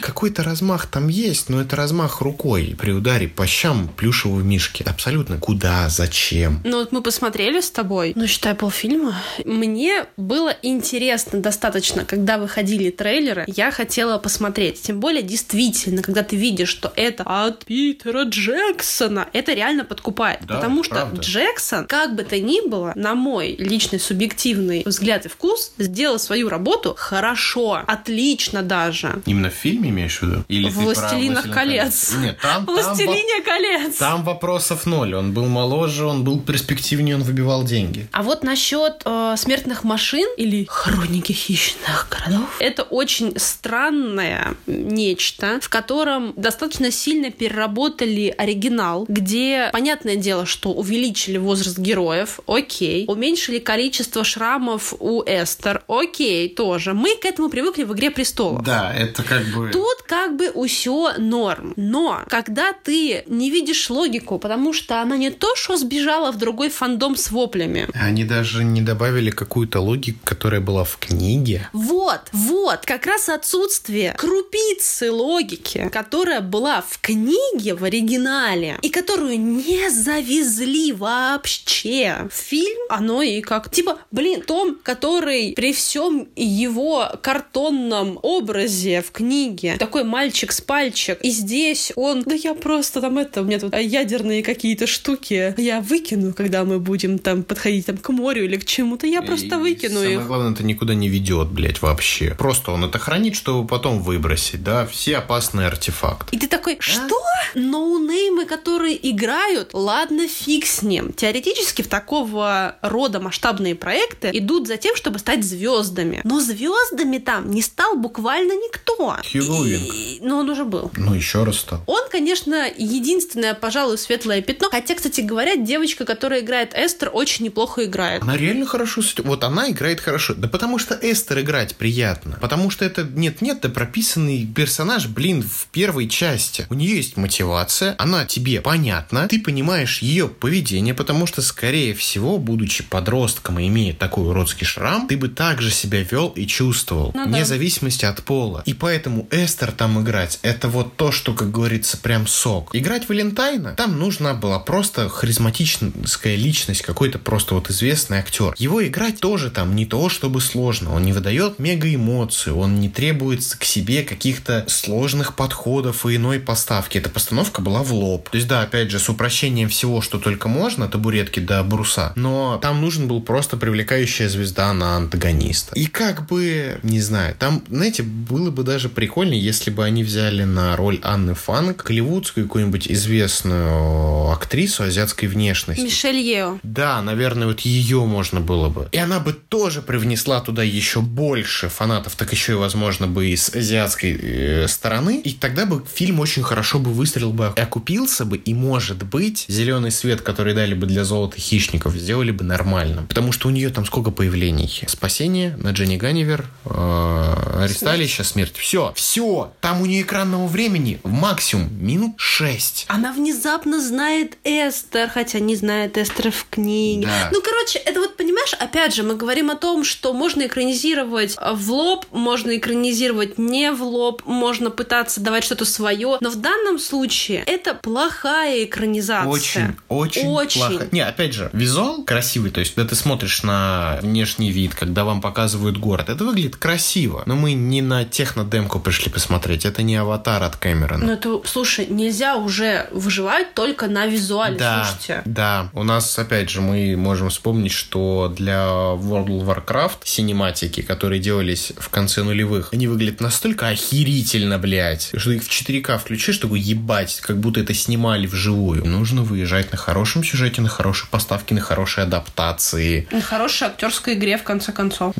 Какой-то размах там есть, но это размах рукой при ударе по щам плюшевого мишки. Абсолютно куда, зачем. Ну вот мы посмотрели с тобой, ну считай полфильма. Мне было интересно достаточно, когда выходили трейлеры, я хотела посмотреть. Тем более, действительно, когда ты видишь, что это от Питера Джексона, это реально подкупает. Да, потому что правда. Джексон, как бы то ни было, на мой личный субъективный взгляд и вкус, сделал свою работу хорошо, отлично даже. Именно в фильме имеешь в виду? Или в «Властелинах колец». Нет, там... «Властелине колец». Там вопросов ноль. Он был моложе, он был перспективнее, он выбивал деньги. А вот насчет э, смертных машин или хроники хищных городов, это очень странное нечто, в котором достаточно сильно переработали оригинал, где, понятное дело, что увеличили возраст героев, окей, уменьшили количество шрамов у Эстер, окей, тоже. Мы к этому привыкли в «Игре престолов». Да, это как бы... Тут как бы все норм. Но когда ты не видишь логику, потому что она не то, что сбежала в другой фандом с воплями. Они даже не добавили какую-то логику, которая была в книге. Вот, вот, как раз отсутствие крупицы логики, которая была в книге в оригинале и которую не завезли вообще в фильм, оно и как... Типа, блин, Том, который при всем его картонном образе в книге, такой мальчик с пальчик, и здесь он, да я просто там это, у меня тут ядерные какие-то штуки, я выкину, когда мы будем там подходить там к морю или к чему-то, я просто выкину самое их. Самое главное, это никуда не ведет, блядь, вообще. Просто он это хранит, чтобы потом выбросить, да, все опасные артефакты. И ты такой, что? Ноунеймы, которые играют, ладно, фиг с ним. Теоретически в такого рода масштабные проекты идут за тем, чтобы стать звездами. Но звездами там не стал буквально никто. Хьюго И... Но он уже был. Ну, еще раз стал. Он, конечно, единственное, пожалуй, светлое пятно. Хотя, кстати говоря, девочка, которая играет Эстер, очень неплохо играет. Она реально хорошо... Вот она играет хорошо. Да потому что Эстер играть приятно. Потому что это нет-нет, да прописанный персонаж, блин, в первой части. У нее есть мотивация, она тебе понятна, ты понимаешь ее поведение, потому что, скорее всего, будучи подростком и имея такой уродский шрам, ты бы также себя вел и чувствовал, ну, вне да. зависимости от пола. И поэтому Эстер там играть, это вот то, что, как говорится, прям сок. Играть Валентайна, там нужна была просто харизматическая личность, какой-то просто вот известный актер. Его играть тоже там не то, чтобы сложно. Он не выдает мега эмоции, он не требует к себе каких-то сложных подходов и иной поставки. Эта постановка была в лоб. То есть, да, опять же, с упрощением всего, что только можно, табуретки до бруса. Но там нужен был просто привлекающая звезда на антагониста. И как бы, не знаю, там, знаете, было бы даже прикольнее, если бы они взяли на роль Анны Фанк голливудскую какую-нибудь известную актрису азиатской внешности. Мишель Ео. Да, наверное, вот ее можно было бы. И она бы тоже привнесла туда еще больше фанатов, так еще и, возможно, бы из азиатской э, стороны. И тогда бы фильм очень хорошо бы выстрелил бы, окупился бы, и, может быть, зеленый свет, который дали бы для золота хищников, сделали бы нормальным. Потому что у нее там сколько появлений? Спасение, на Дженни Ганнивер, э, аресталище, смерть. Все, все. Там у нее экранного времени максимум минут шесть. Она внезапно знает Эстер, хотя не знает Эстер в книге. Да. Ну, короче, это вот, понимаешь, опять же, мы говорим о том, что можно экранизировать в лоб, можно экранизировать не в лоб, можно пытаться давать что-то свое, но в данном случае это плохая экранизация. Очень, очень, очень. плохо. Не, опять же, визуал красивый, то есть, когда ты смотришь на внешний вид, когда вам показывают город, это выглядит красиво. Но мы не на технодемку пришли посмотреть. Это не аватар от Кэмерона. Ну, это, слушай, нельзя уже выживать только на визуале, да, слушайте. Да, у нас, опять же, мы можем вспомнить, что для World of Warcraft синематики, которые делались в конце нулевых, они выглядят настолько охерительно, блядь, что их в 4К включишь, такой ебать, как будто это снимали вживую. Нужно выезжать на хорошем сюжете, на хорошей поставке, на хорошей адаптации. На хорошей актерской игре, в конце концов.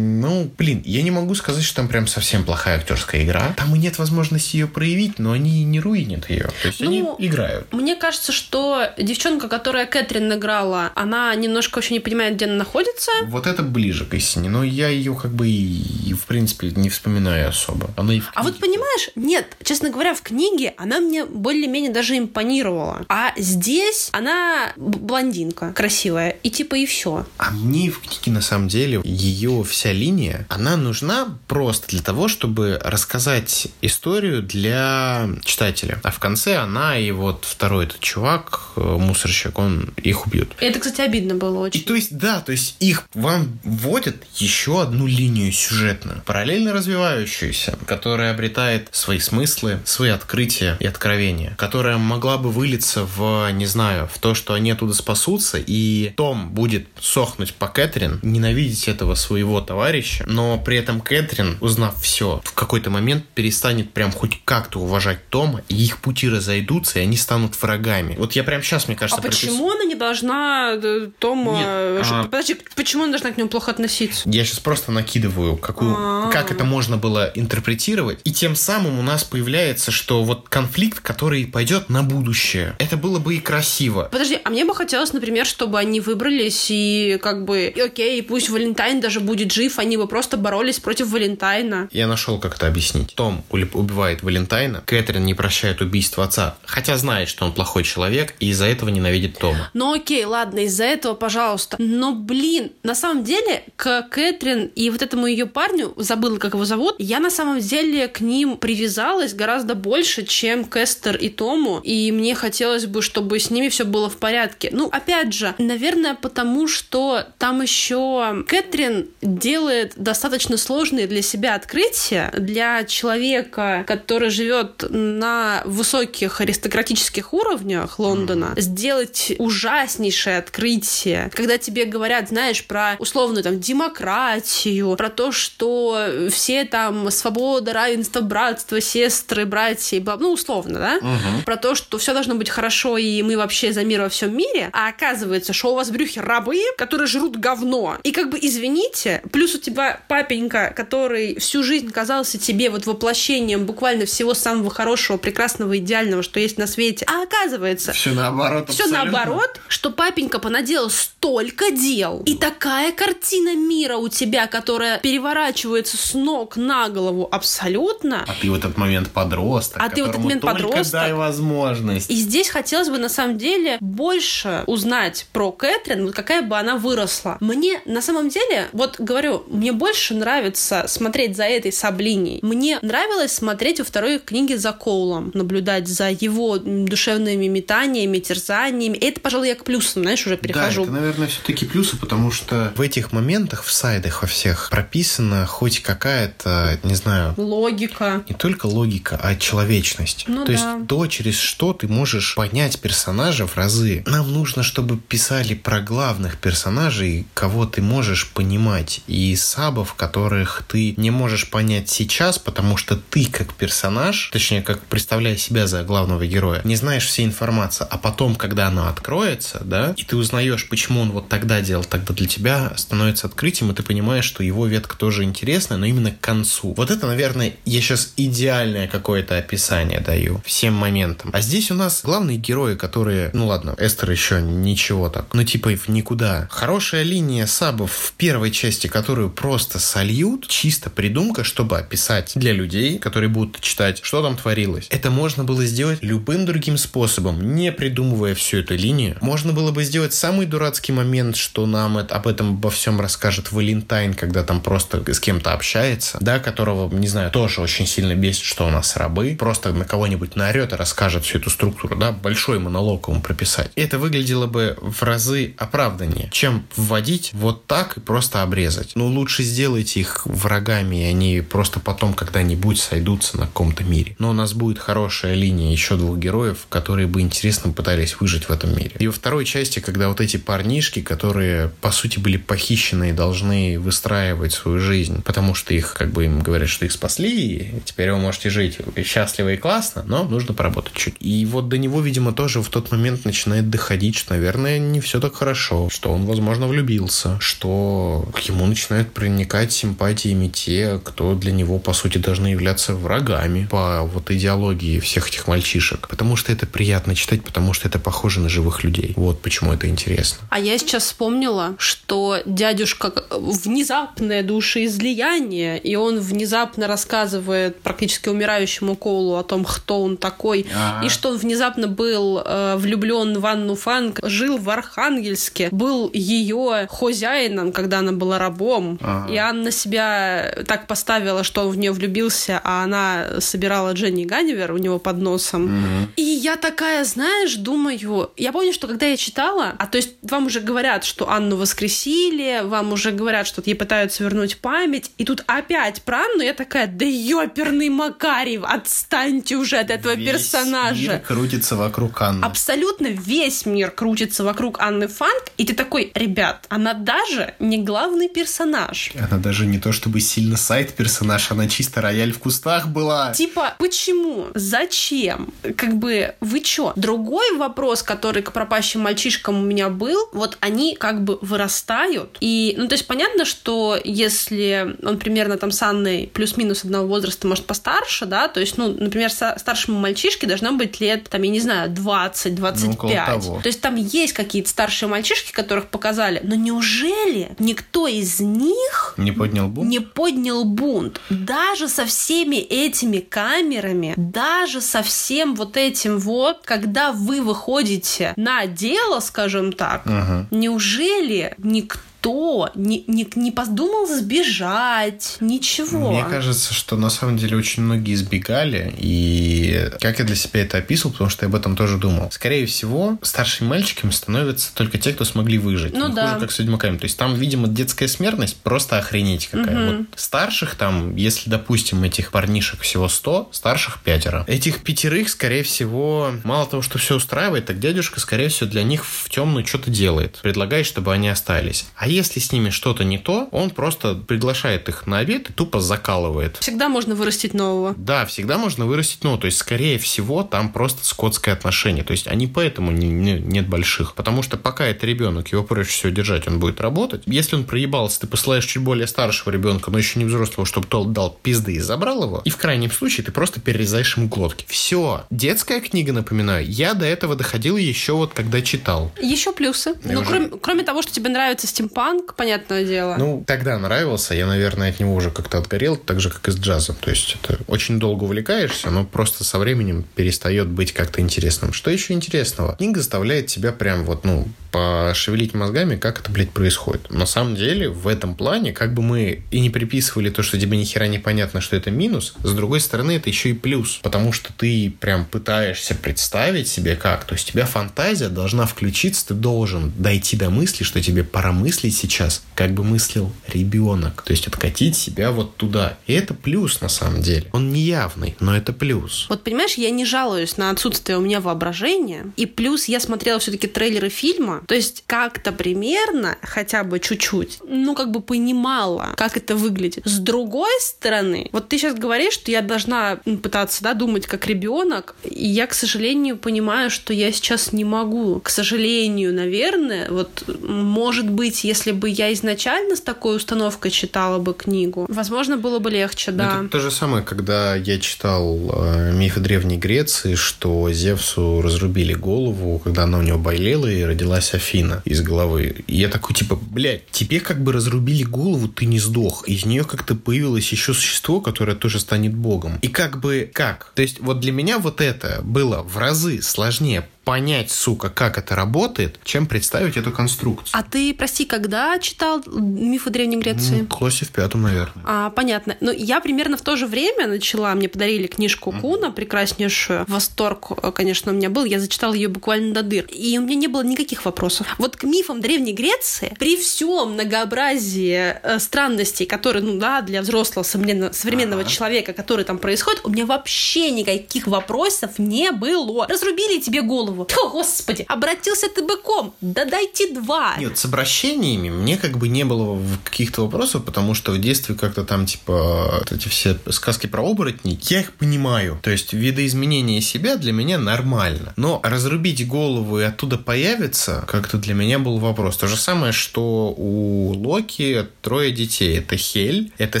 Ну, блин, я не могу сказать, что там прям совсем плохая актерская игра. Там и нет возможности ее проявить, но они не руинят ее. То есть ну, они играют. Мне кажется, что девчонка, которая Кэтрин играла, она немножко вообще не понимает, где она находится. Вот это ближе к истине. Но я ее как бы и, и в принципе не вспоминаю особо. Она и а вот понимаешь, нет, честно говоря, в книге она мне более-менее даже импонировала. А здесь она блондинка красивая. И типа и все. А мне в книге на самом деле ее вся линия линия, она нужна просто для того, чтобы рассказать историю для читателя. А в конце она и вот второй этот чувак, э, мусорщик, он их убьет. Это, кстати, обидно было очень. И, то есть, да, то есть их вам вводят еще одну линию сюжетную, параллельно развивающуюся, которая обретает свои смыслы, свои открытия и откровения, которая могла бы вылиться в, не знаю, в то, что они оттуда спасутся, и Том будет сохнуть по Кэтрин, ненавидеть этого своего товарища, товарища, но при этом Кэтрин, узнав все, в какой-то момент перестанет прям хоть как-то уважать Тома, и их пути разойдутся, и они станут врагами. Вот я прям сейчас, мне кажется... А припис... почему она не должна э, Тома... Нет, а... Подожди, почему она должна к нему плохо относиться? Я сейчас просто накидываю, какую... А-а-а. как это можно было интерпретировать, и тем самым у нас появляется, что вот конфликт, который пойдет на будущее. Это было бы и красиво. Подожди, а мне бы хотелось, например, чтобы они выбрались и как бы, окей, пусть Валентайн даже будет жив, они бы просто боролись против Валентайна. Я нашел, как это объяснить. Том убивает Валентайна, Кэтрин не прощает убийство отца, хотя знает, что он плохой человек, и из-за этого ненавидит Тома. Ну окей, ладно, из-за этого, пожалуйста. Но, блин, на самом деле, к Кэтрин и вот этому ее парню, забыла, как его зовут, я на самом деле к ним привязалась гораздо больше, чем к Эстер и Тому, и мне хотелось бы, чтобы с ними все было в порядке. Ну, опять же, наверное, потому что там еще Кэтрин делает делает достаточно сложные для себя открытия для человека, который живет на высоких аристократических уровнях Лондона, сделать ужаснейшее открытие, когда тебе говорят, знаешь, про условную там демократию, про то, что все там свобода, равенство, братство, сестры, братья, бла, ну условно, да, uh-huh. про то, что все должно быть хорошо и мы вообще за мир во всем мире, а оказывается, что у вас в брюхе рабы, которые жрут говно, и как бы извините, плюс тебя папенька, который всю жизнь казался тебе вот воплощением буквально всего самого хорошего, прекрасного, идеального, что есть на свете, а оказывается... Все наоборот. Все наоборот, что папенька понаделал столько дел, и такая картина мира у тебя, которая переворачивается с ног на голову абсолютно. А ты в этот момент подросток. А ты в этот момент подросток. дай возможность. И здесь хотелось бы на самом деле больше узнать про Кэтрин, вот какая бы она выросла. Мне на самом деле, вот говорю, мне больше нравится смотреть за этой саблиней. Мне нравилось смотреть во второй книге за Коулом, наблюдать за его душевными метаниями, терзаниями. И это, пожалуй, я к плюсам, знаешь, уже перехожу. Да, это, наверное, все-таки плюсы, потому что в этих моментах, в сайдах во всех прописана хоть какая-то, не знаю... Логика. Не только логика, а человечность. Ну, то да. есть то, через что ты можешь понять персонажа в разы. Нам нужно, чтобы писали про главных персонажей, кого ты можешь понимать. И сабов, которых ты не можешь понять сейчас, потому что ты как персонаж, точнее, как представляя себя за главного героя, не знаешь всей информации, а потом, когда она откроется, да, и ты узнаешь, почему он вот тогда делал, тогда для тебя становится открытием, и ты понимаешь, что его ветка тоже интересная, но именно к концу. Вот это, наверное, я сейчас идеальное какое-то описание даю всем моментам. А здесь у нас главные герои, которые, ну ладно, Эстер еще ничего так, ну типа в никуда. Хорошая линия сабов в первой части, которую просто сольют, чисто придумка, чтобы описать для людей, которые будут читать, что там творилось. Это можно было сделать любым другим способом, не придумывая всю эту линию. Можно было бы сделать самый дурацкий момент, что нам это, об этом обо всем расскажет Валентайн, когда там просто с кем-то общается, да, которого, не знаю, тоже очень сильно бесит, что у нас рабы, просто на кого-нибудь наорет и расскажет всю эту структуру, да, большой монолог ему прописать. Это выглядело бы в разы оправданнее, чем вводить вот так и просто обрезать. Ну, лучше лучше сделайте их врагами, и они просто потом когда-нибудь сойдутся на каком-то мире. Но у нас будет хорошая линия еще двух героев, которые бы интересно пытались выжить в этом мире. И во второй части, когда вот эти парнишки, которые, по сути, были похищены и должны выстраивать свою жизнь, потому что их, как бы им говорят, что их спасли, и теперь вы можете жить счастливо и классно, но нужно поработать чуть. И вот до него, видимо, тоже в тот момент начинает доходить, что, наверное, не все так хорошо, что он, возможно, влюбился, что ему начинают проникать симпатиями те, кто для него, по сути, должны являться врагами по вот идеологии всех этих мальчишек. Потому что это приятно читать, потому что это похоже на живых людей. Вот почему это интересно. А я сейчас вспомнила, что дядюшка внезапное душеизлияние, и он внезапно рассказывает практически умирающему Колу о том, кто он такой, А-а-а. и что он внезапно был э, влюблен в Анну Фанк, жил в Архангельске, был ее хозяином, когда она была рабом, И Анна себя так поставила, что он в нее влюбился, а она собирала Дженни Ганнивер у него под носом. Mm-hmm. И я такая, знаешь, думаю, я помню, что когда я читала, а то есть вам уже говорят, что Анну воскресили, вам уже говорят, что ей пытаются вернуть память, и тут опять про Анну я такая, да ёперный Макарьев, отстаньте уже от этого весь персонажа. Мир крутится вокруг Анны. Абсолютно весь мир крутится вокруг Анны Фанк, и ты такой, ребят, она даже не главный персонаж. Она даже не то чтобы сильно сайт-персонаж, она чисто рояль в кустах была. Типа, почему? Зачем? Как бы, вы чё? Другой вопрос, который к пропащим мальчишкам у меня был, вот они как бы вырастают, и, ну, то есть понятно, что если он примерно там с Анной плюс-минус одного возраста, может, постарше, да, то есть, ну, например, старшему мальчишке должно быть лет, там, я не знаю, 20-25. Ну, то есть там есть какие-то старшие мальчишки, которых показали, но неужели никто из них не поднял бунт? Не поднял бунт. Даже со всеми этими камерами, даже со всем вот этим вот, когда вы выходите на дело, скажем так, угу. неужели никто никто не, не, не подумал сбежать, ничего. Мне кажется, что на самом деле очень многие избегали, и как я для себя это описывал, потому что я об этом тоже думал. Скорее всего, старшими мальчиками становятся только те, кто смогли выжить. Ну не да. Хуже, как с ведьмаками. То есть там, видимо, детская смертность просто охренеть какая. Угу. Вот старших там, если, допустим, этих парнишек всего 100, старших пятеро. Этих пятерых, скорее всего, мало того, что все устраивает, так дядюшка, скорее всего, для них в темную что-то делает. Предлагает, чтобы они остались. А если с ними что-то не то, он просто приглашает их на обед и тупо закалывает. Всегда можно вырастить нового. Да, всегда можно вырастить нового. То есть, скорее всего, там просто скотское отношение. То есть, они поэтому не, не, нет больших. Потому что пока это ребенок, его проще всего держать, он будет работать. Если он проебался, ты посылаешь чуть более старшего ребенка, но еще не взрослого, чтобы тот дал пизды и забрал его. И в крайнем случае ты просто перерезаешь ему глотки. Все. Детская книга, напоминаю, я до этого доходил еще вот когда читал. Еще плюсы. ну, уже... кроме, кроме того, что тебе нравится стимпанк, панк, понятное дело. Ну, тогда нравился, я, наверное, от него уже как-то отгорел, так же, как и с джазом. То есть это очень долго увлекаешься, но просто со временем перестает быть как-то интересным. Что еще интересного? Книга заставляет тебя прям вот, ну, пошевелить мозгами, как это, блядь, происходит. На самом деле, в этом плане, как бы мы и не приписывали то, что тебе ни хера не понятно, что это минус, с другой стороны, это еще и плюс. Потому что ты прям пытаешься представить себе как. То есть у тебя фантазия должна включиться, ты должен дойти до мысли, что тебе пора мыслить сейчас, как бы мыслил ребенок. То есть откатить себя вот туда. И это плюс на самом деле. Он не явный, но это плюс. Вот понимаешь, я не жалуюсь на отсутствие у меня воображения. И плюс я смотрела все-таки трейлеры фильма, то есть как-то примерно, хотя бы чуть-чуть, ну, как бы понимала, как это выглядит. С другой стороны, вот ты сейчас говоришь, что я должна пытаться, да, думать как ребенок, и я, к сожалению, понимаю, что я сейчас не могу. К сожалению, наверное, вот, может быть, если бы я изначально с такой установкой читала бы книгу, возможно, было бы легче, да. Это то же самое, когда я читал э, мифы Древней Греции, что Зевсу разрубили голову, когда она у него болела и родилась Афина из головы. И я такой, типа, блядь, тебе как бы разрубили голову, ты не сдох. Из нее как-то появилось еще существо, которое тоже станет богом. И как бы, как? То есть вот для меня вот это было в разы сложнее понять, сука, как это работает, чем представить эту конструкцию. А ты, прости, когда читал мифы Древней Греции? В классе в пятом, наверное. А, понятно. Ну, я примерно в то же время начала, мне подарили книжку Куна, прекраснейшую. Восторг, конечно, у меня был. Я зачитала ее буквально до дыр. И у меня не было никаких вопросов. Вот к мифам Древней Греции, при всем многообразии э, странностей, которые, ну да, для взрослого современного, современного ага. человека, который там происходит, у меня вообще никаких вопросов не было. Разрубили тебе голову. О, господи, обратился ты быком. Да дайте два. Нет, с обращениями мне как бы не было каких-то вопросов, потому что в детстве как-то там, типа, эти все сказки про оборотней, я их понимаю. То есть видоизменение себя для меня нормально. Но разрубить голову и оттуда появится, как-то для меня был вопрос. То же самое, что у Локи трое детей. Это Хель, это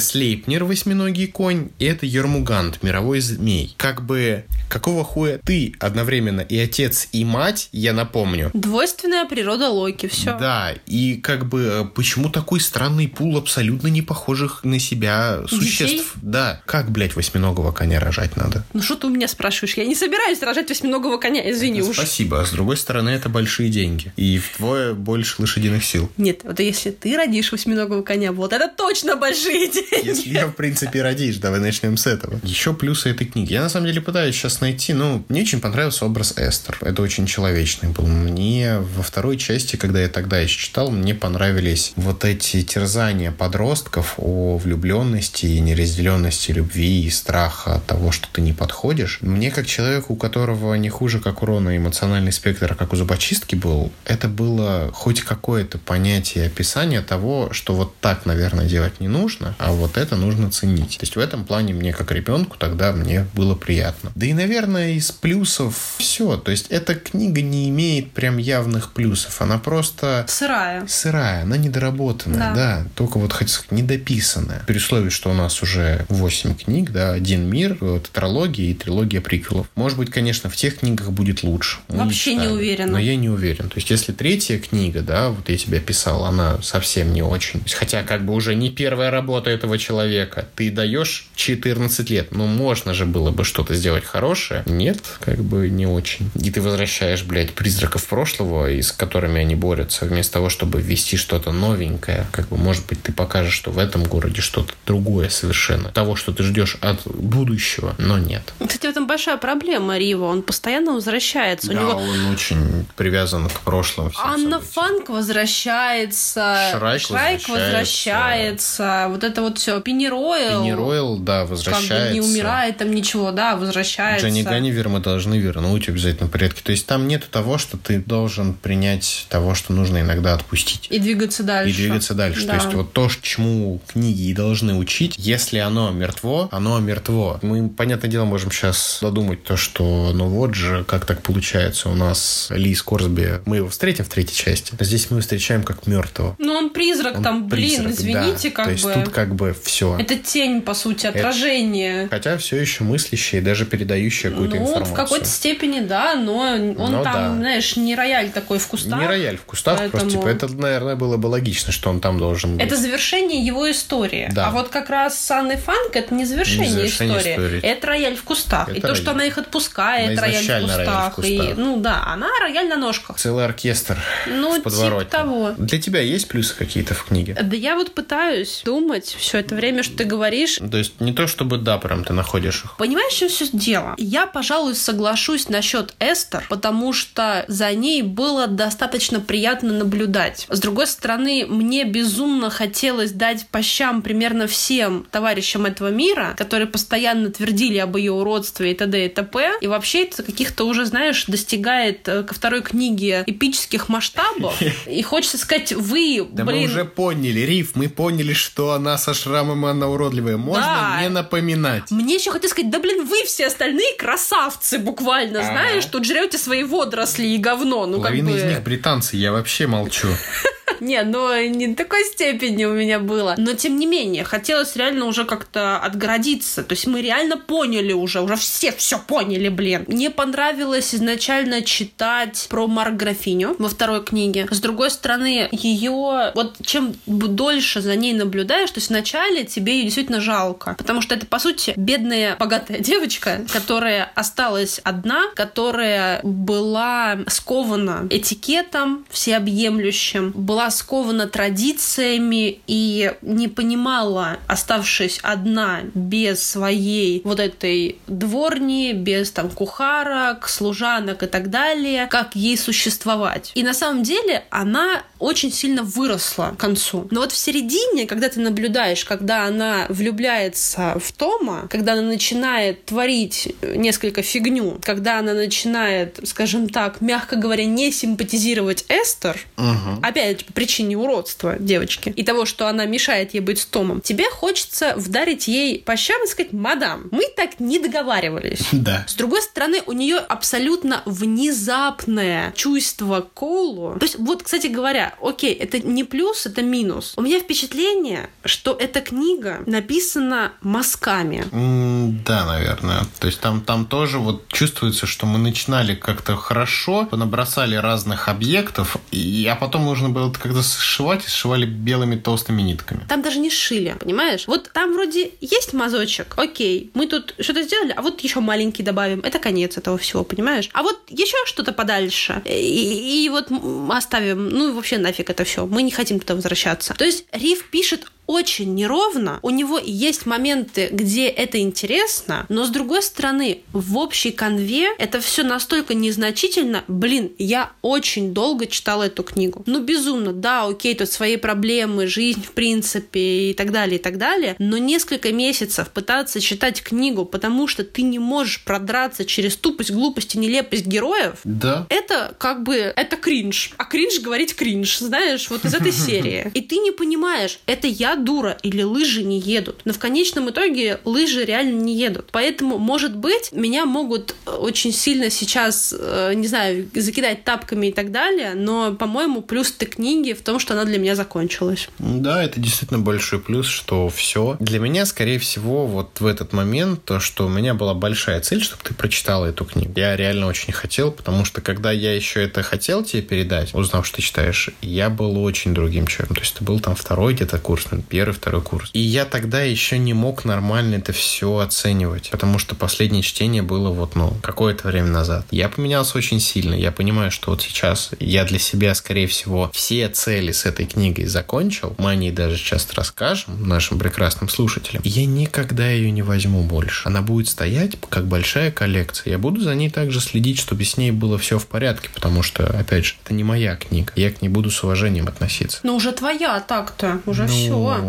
Слейпнер, восьминогий конь, и это Ермугант, мировой змей. Как бы, какого хуя ты одновременно и отец, и мать, я напомню. Двойственная природа Локи, все. Да, и как бы, э, почему такой странный пул абсолютно не похожих на себя существ? Детей? Да. Как, блядь, восьминогого коня рожать надо? Ну что ты у меня спрашиваешь? Я не собираюсь рожать восьминогого коня, извини уж. Спасибо. А с другой стороны, это большие деньги. И вдвое больше лошадиных сил. Нет, вот если ты родишь восьминогого коня, вот это точно большие деньги. Если я, в принципе, родишь, давай начнем с этого. Еще плюсы этой книги. Я, на самом деле, пытаюсь сейчас найти, ну, мне очень понравился образ Эстер. Это очень человечный был. Мне во второй части, когда я тогда еще читал, мне понравились вот эти терзания подростков о влюбленности и неразделенности любви и страха от того, что ты не подходишь. Мне, как человеку, у которого не хуже, как у Рона, эмоциональный спектр, как у зубочистки был, это было хоть какое-то понятие описания того, что вот так, наверное, делать не нужно, а вот это нужно ценить. То есть в этом плане мне, как ребенку, тогда мне было приятно. Да и, наверное, из плюсов все. То есть эта книга не имеет прям явных плюсов. Она просто... Сырая. Сырая, она недоработанная, да. да только вот, хоть сказать, недописанная. При условии, что у нас уже 8 книг, да, один мир, тетралогия и трилогия приквелов. Может быть, конечно, в тех книгах будет лучше. Мы Вообще не, не уверена. Но я не уверен. То есть, если третья книга, да, вот я тебе писал, она совсем не очень. Хотя, как бы уже не первая работа этого человека. Ты даешь 14 лет. Ну, можно же было бы что-то сделать хорошее. Нет, как бы не очень. И ты возвращаешь, блядь, призраков прошлого, и с которыми они борются, вместо того, чтобы ввести что-то новенькое. Как бы, может быть, ты покажешь, что в этом городе что-то другое совершенно. Того, что ты ждешь от будущего, но нет. Кстати, в этом большая проблема Рива. Он постоянно возвращается. Да, У него... он очень привязан к прошлому. Анна событиям. Фанк возвращается. Шрайк, Шрайк возвращается. возвращается. Вот это вот все. Пенни Ройл. Пенни Ройл, да, возвращается. Как бы не умирает там ничего, да, возвращается. Джонни Ганнивер мы должны вернуть обязательно в порядке. То есть там нету того, что ты должен принять того, что нужно иногда отпустить. И двигаться дальше. И двигаться дальше. Да. То есть вот то, чему книги и должны учить, если оно мертво, оно мертво. Мы, понятное дело, можем сейчас додумать то, что ну вот же, как так получается у нас Ли Скорсби, мы его встретим в третьей части, а здесь мы встречаем как мертвого. Ну он призрак он там, блин, призрак, извините, да. как бы. То есть тут как бы все. Это тень, по сути, отражение. Это... Хотя все еще мыслящее, даже передающее какую-то ну, информацию. в какой-то степени, да, но он но там, да. знаешь, не рояль такой в кустах. Не рояль в кустах, поэтому... просто типа это, наверное, было бы логично, что он там должен быть. Это завершение его истории. Да. А вот как раз с Анной Фанк это не завершение, не завершение истории. истории. Это рояль в кустах. Это и рояль. то, что она их отпускает, она рояль, в кустах. рояль в кустах. И, ну да, она рояль на ножках. Целый оркестр ну, в подворотне. Типа того. Для тебя есть плюсы какие-то в книге? Да я вот пытаюсь думать все это время, что ты говоришь. То есть не то, чтобы да, прям ты находишь их. Понимаешь, что все дело? Я, пожалуй, соглашусь насчет Эстер, потому что за ней было достаточно приятно наблюдать. С другой стороны, мне безумно хотелось дать по щам примерно всем товарищам этого мира, которые постоянно твердили об ее уродстве и т.д. и т.п. И вообще это каких-то уже, знаешь, достигает э, ко второй книге эпических масштабов. И хочется сказать, вы, да блин... мы уже поняли, Риф, мы поняли, что она со шрамом, она уродливая. Можно не напоминать. Мне еще хотелось сказать, да блин, вы все остальные красавцы буквально, знаешь, тут жрете свои водоросли и говно. Ну, Половина как бы... из них британцы, я вообще молчу. Не, ну не до такой степени у меня было. Но тем не менее, хотелось реально уже как-то отгородиться. То есть мы реально поняли уже, уже все все поняли, блин. Мне понравилось изначально читать про Марк Графиню во второй книге. С другой стороны, ее, вот чем дольше за ней наблюдаешь, то есть вначале тебе ее действительно жалко. Потому что это, по сути, бедная, богатая девочка, которая осталась одна, которая была скована этикетом всеобъемлющим, была скована традициями и не понимала, оставшись одна без своей вот этой дворни, без там кухарок, служанок и так далее, как ей существовать. И на самом деле она очень сильно выросла к концу. Но вот в середине, когда ты наблюдаешь, когда она влюбляется в Тома, когда она начинает творить несколько фигню, когда она начинает, скажем так, мягко говоря, не симпатизировать Эстер, угу. опять причине уродства девочки и того, что она мешает ей быть с Томом, тебе хочется вдарить ей по щам и сказать, мадам, мы так не договаривались. Да. С другой стороны, у нее абсолютно внезапное чувство к Коулу. То есть, вот, кстати говоря, окей, это не плюс, это минус. У меня впечатление, что эта книга написана мазками. Mm, да, наверное. То есть там, там тоже вот чувствуется, что мы начинали как-то хорошо, набросали разных объектов, и, а потом нужно было как-то сшивать, и сшивали белыми толстыми нитками. Там даже не шили, понимаешь? Вот там вроде есть мазочек, окей, мы тут что-то сделали, а вот еще маленький добавим. Это конец этого всего, понимаешь? А вот еще что-то подальше. И, и вот оставим, ну, вообще нафиг это все. Мы не хотим туда возвращаться. То есть Риф пишет очень неровно. У него есть моменты, где это интересно, но с другой стороны, в общей конве это все настолько незначительно. Блин, я очень долго читала эту книгу. Ну, безумно, да, окей, тут свои проблемы, жизнь в принципе и так далее, и так далее. Но несколько месяцев пытаться читать книгу, потому что ты не можешь продраться через тупость, глупость и нелепость героев, да. это как бы, это кринж. А кринж говорить кринж, знаешь, вот из этой серии. И ты не понимаешь, это я дура или лыжи не едут. Но в конечном итоге лыжи реально не едут. Поэтому, может быть, меня могут очень сильно сейчас, э, не знаю, закидать тапками и так далее, но, по-моему, плюс этой книги в том, что она для меня закончилась. Да, это действительно большой плюс, что все. Для меня, скорее всего, вот в этот момент то, что у меня была большая цель, чтобы ты прочитала эту книгу. Я реально очень хотел, потому что когда я еще это хотел тебе передать, узнав, что ты читаешь, я был очень другим человеком. То есть ты был там второй где-то курс, первый, второй курс. И я тогда еще не мог нормально это все оценивать, потому что последнее чтение было вот, ну, какое-то время назад. Я поменялся очень сильно. Я понимаю, что вот сейчас я для себя, скорее всего, все цели с этой книгой закончил. Мы о ней даже часто расскажем нашим прекрасным слушателям. я никогда ее не возьму больше. Она будет стоять как большая коллекция. Я буду за ней также следить, чтобы с ней было все в порядке, потому что, опять же, это не моя книга. Я к ней буду с уважением относиться. Ну, уже твоя так-то. Уже ну, все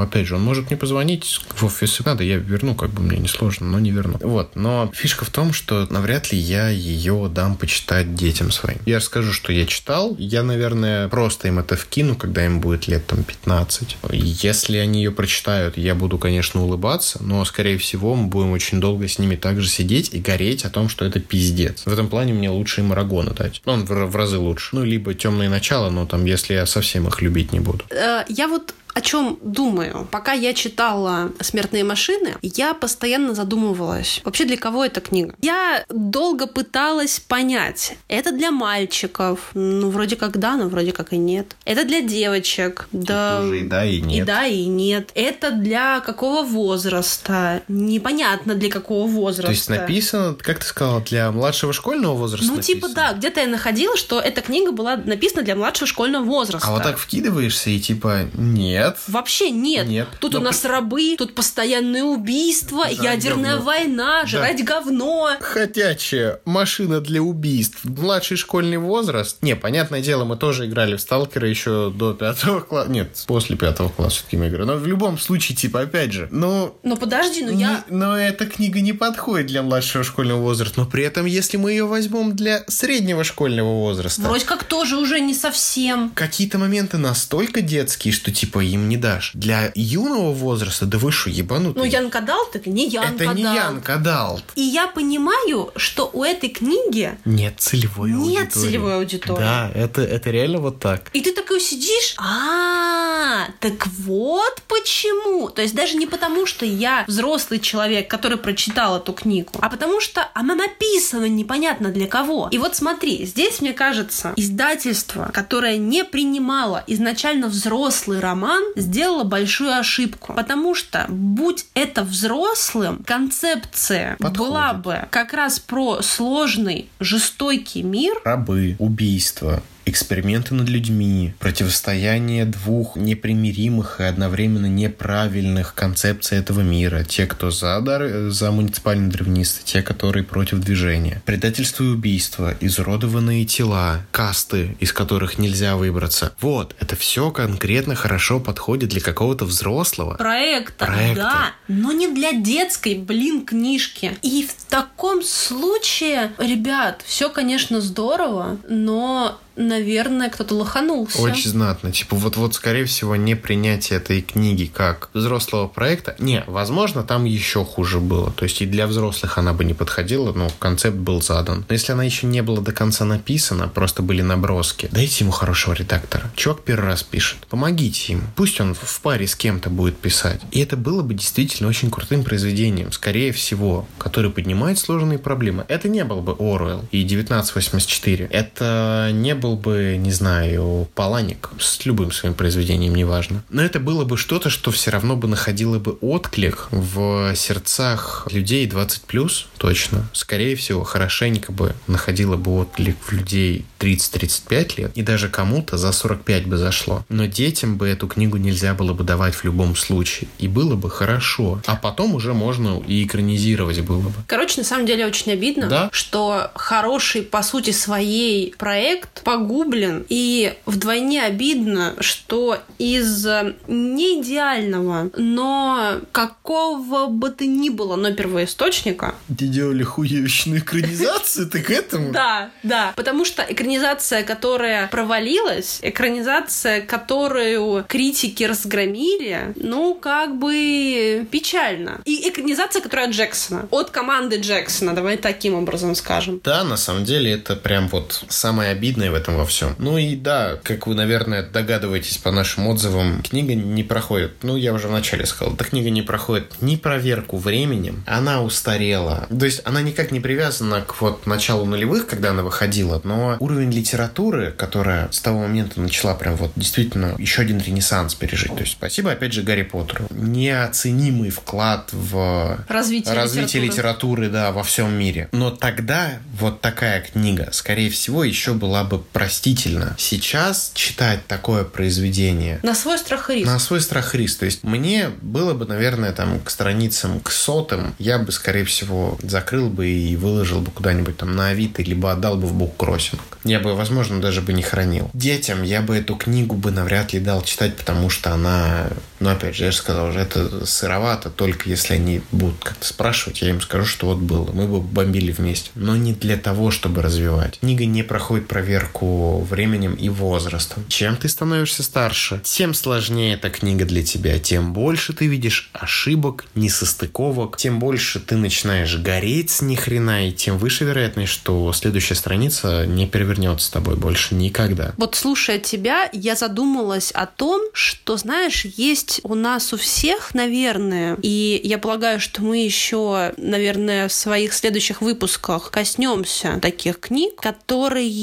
опять же, он может мне позвонить в офис, надо, я верну, как бы мне не сложно, но не верну. Вот, но фишка в том, что навряд ли я ее дам почитать детям своим. Я расскажу, что я читал, я, наверное, просто им это вкину, когда им будет лет там 15. Если они ее прочитают, я буду, конечно, улыбаться, но, скорее всего, мы будем очень долго с ними также сидеть и гореть о том, что это пиздец. В этом плане мне лучше им Арагона дать. Ну, он в, в разы лучше. Ну, либо темные начала, но там, если я совсем их любить не буду. Э, я вот о чем думаю. Пока я читала «Смертные машины», я постоянно задумывалась, вообще для кого эта книга. Я долго пыталась понять, это для мальчиков, ну, вроде как да, но вроде как и нет. Это для девочек, да. Уже и да, и нет. И да, и нет. Это для какого возраста? Непонятно для какого возраста. То есть написано, как ты сказала, для младшего школьного возраста Ну, написано. типа да, где-то я находила, что эта книга была написана для младшего школьного возраста. А вот так вкидываешься и типа нет, нет. Вообще нет. Нет. Тут Но... у нас рабы, тут постоянные убийства, жрать ядерная говно. война, да. жрать говно. Хотячая машина для убийств. Младший школьный возраст. Не, понятное дело, мы тоже играли в Сталкера еще до пятого класса. Нет, после пятого класса все-таки мы играли. Но в любом случае, типа, опять же, ну... Но подожди, ну я... Но эта книга не подходит для младшего школьного возраста. Но при этом, если мы ее возьмем для среднего школьного возраста... Вроде как тоже уже не совсем. Какие-то моменты настолько детские, что, типа, им не дашь. Для юного возраста, да вы что, ебанутый? Ну, Young adult это не Ян Это не young adult. И я понимаю, что у этой книги... Нет целевой нет аудитории. Нет целевой аудитории. Да, это, это реально вот так. И ты такой сидишь, а, так вот почему. То есть даже не потому, что я взрослый человек, который прочитал эту книгу, а потому что она написана непонятно для кого. И вот смотри, здесь, мне кажется, издательство, которое не принимало изначально взрослый роман, сделало большую ошибку. Потому что, будь это взрослым, концепция Подходит. была бы как раз про сложный, жестокий мир. Рабы, убийства, эксперименты над людьми, противостояние двух непримиримых и одновременно неправильных концепций этого мира. Те, кто за, дар, за муниципальные древнисты, те, которые против движения. Предательство и убийство, изуродованные тела, касты, из которых нельзя выбраться. Вот, это все конкретно хорошо подходит для какого-то взрослого проекта. Проекта. Да, но не для детской, блин, книжки. И в таком случае, ребят, все, конечно, здорово, но наверное, кто-то лоханулся. Очень знатно. Типа, вот-вот, скорее всего, не принятие этой книги как взрослого проекта. Не, возможно, там еще хуже было. То есть и для взрослых она бы не подходила, но концепт был задан. Но если она еще не была до конца написана, просто были наброски, дайте ему хорошего редактора. Чувак первый раз пишет. Помогите ему. Пусть он в паре с кем-то будет писать. И это было бы действительно очень крутым произведением, скорее всего, который поднимает сложные проблемы. Это не был бы Оруэлл и 1984. Это не был был бы, не знаю, Паланик с любым своим произведением, неважно. Но это было бы что-то, что все равно бы находило бы отклик в сердцах людей 20+, точно. Скорее всего, хорошенько бы находило бы отклик в людей 30-35 лет. И даже кому-то за 45 бы зашло. Но детям бы эту книгу нельзя было бы давать в любом случае. И было бы хорошо. А потом уже можно и экранизировать было бы. Короче, на самом деле очень обидно, да? что хороший, по сути, своей проект по погублен. И вдвойне обидно, что из не идеального, но какого бы то ни было, но первоисточника... Где делали хуевищную экранизацию, ты к этому? Да, да. Потому что экранизация, которая провалилась, экранизация, которую критики разгромили, ну, как бы печально. И экранизация, которая от Джексона. От команды Джексона, давай таким образом скажем. Да, на самом деле, это прям вот самое обидное в этом этом во всем. Ну и да, как вы, наверное, догадываетесь по нашим отзывам, книга не проходит, ну я уже вначале сказал, эта книга не проходит ни проверку временем, она устарела. То есть она никак не привязана к вот началу нулевых, когда она выходила, но уровень литературы, которая с того момента начала прям вот действительно еще один ренессанс пережить. То есть спасибо опять же Гарри Поттеру. Неоценимый вклад в развитие, развитие литературы. литературы, да, во всем мире. Но тогда вот такая книга, скорее всего, еще была бы простительно. Сейчас читать такое произведение... На свой страх и риск. На свой страх и риск. То есть мне было бы, наверное, там к страницам, к сотым, я бы, скорее всего, закрыл бы и выложил бы куда-нибудь там на Авито, либо отдал бы в буккроссинг. Я бы, возможно, даже бы не хранил. Детям я бы эту книгу бы навряд ли дал читать, потому что она, ну, опять же, я же сказал уже, это сыровато, только если они будут как-то спрашивать, я им скажу, что вот было. Мы бы бомбили вместе. Но не для того, чтобы развивать. Книга не проходит проверку по временем и возрастом. Чем ты становишься старше, тем сложнее эта книга для тебя, тем больше ты видишь ошибок, несостыковок, тем больше ты начинаешь гореть с ни хрена, и тем выше вероятность, что следующая страница не перевернется с тобой больше никогда. Вот слушая тебя, я задумалась о том, что, знаешь, есть у нас у всех, наверное, и я полагаю, что мы еще, наверное, в своих следующих выпусках коснемся таких книг, которые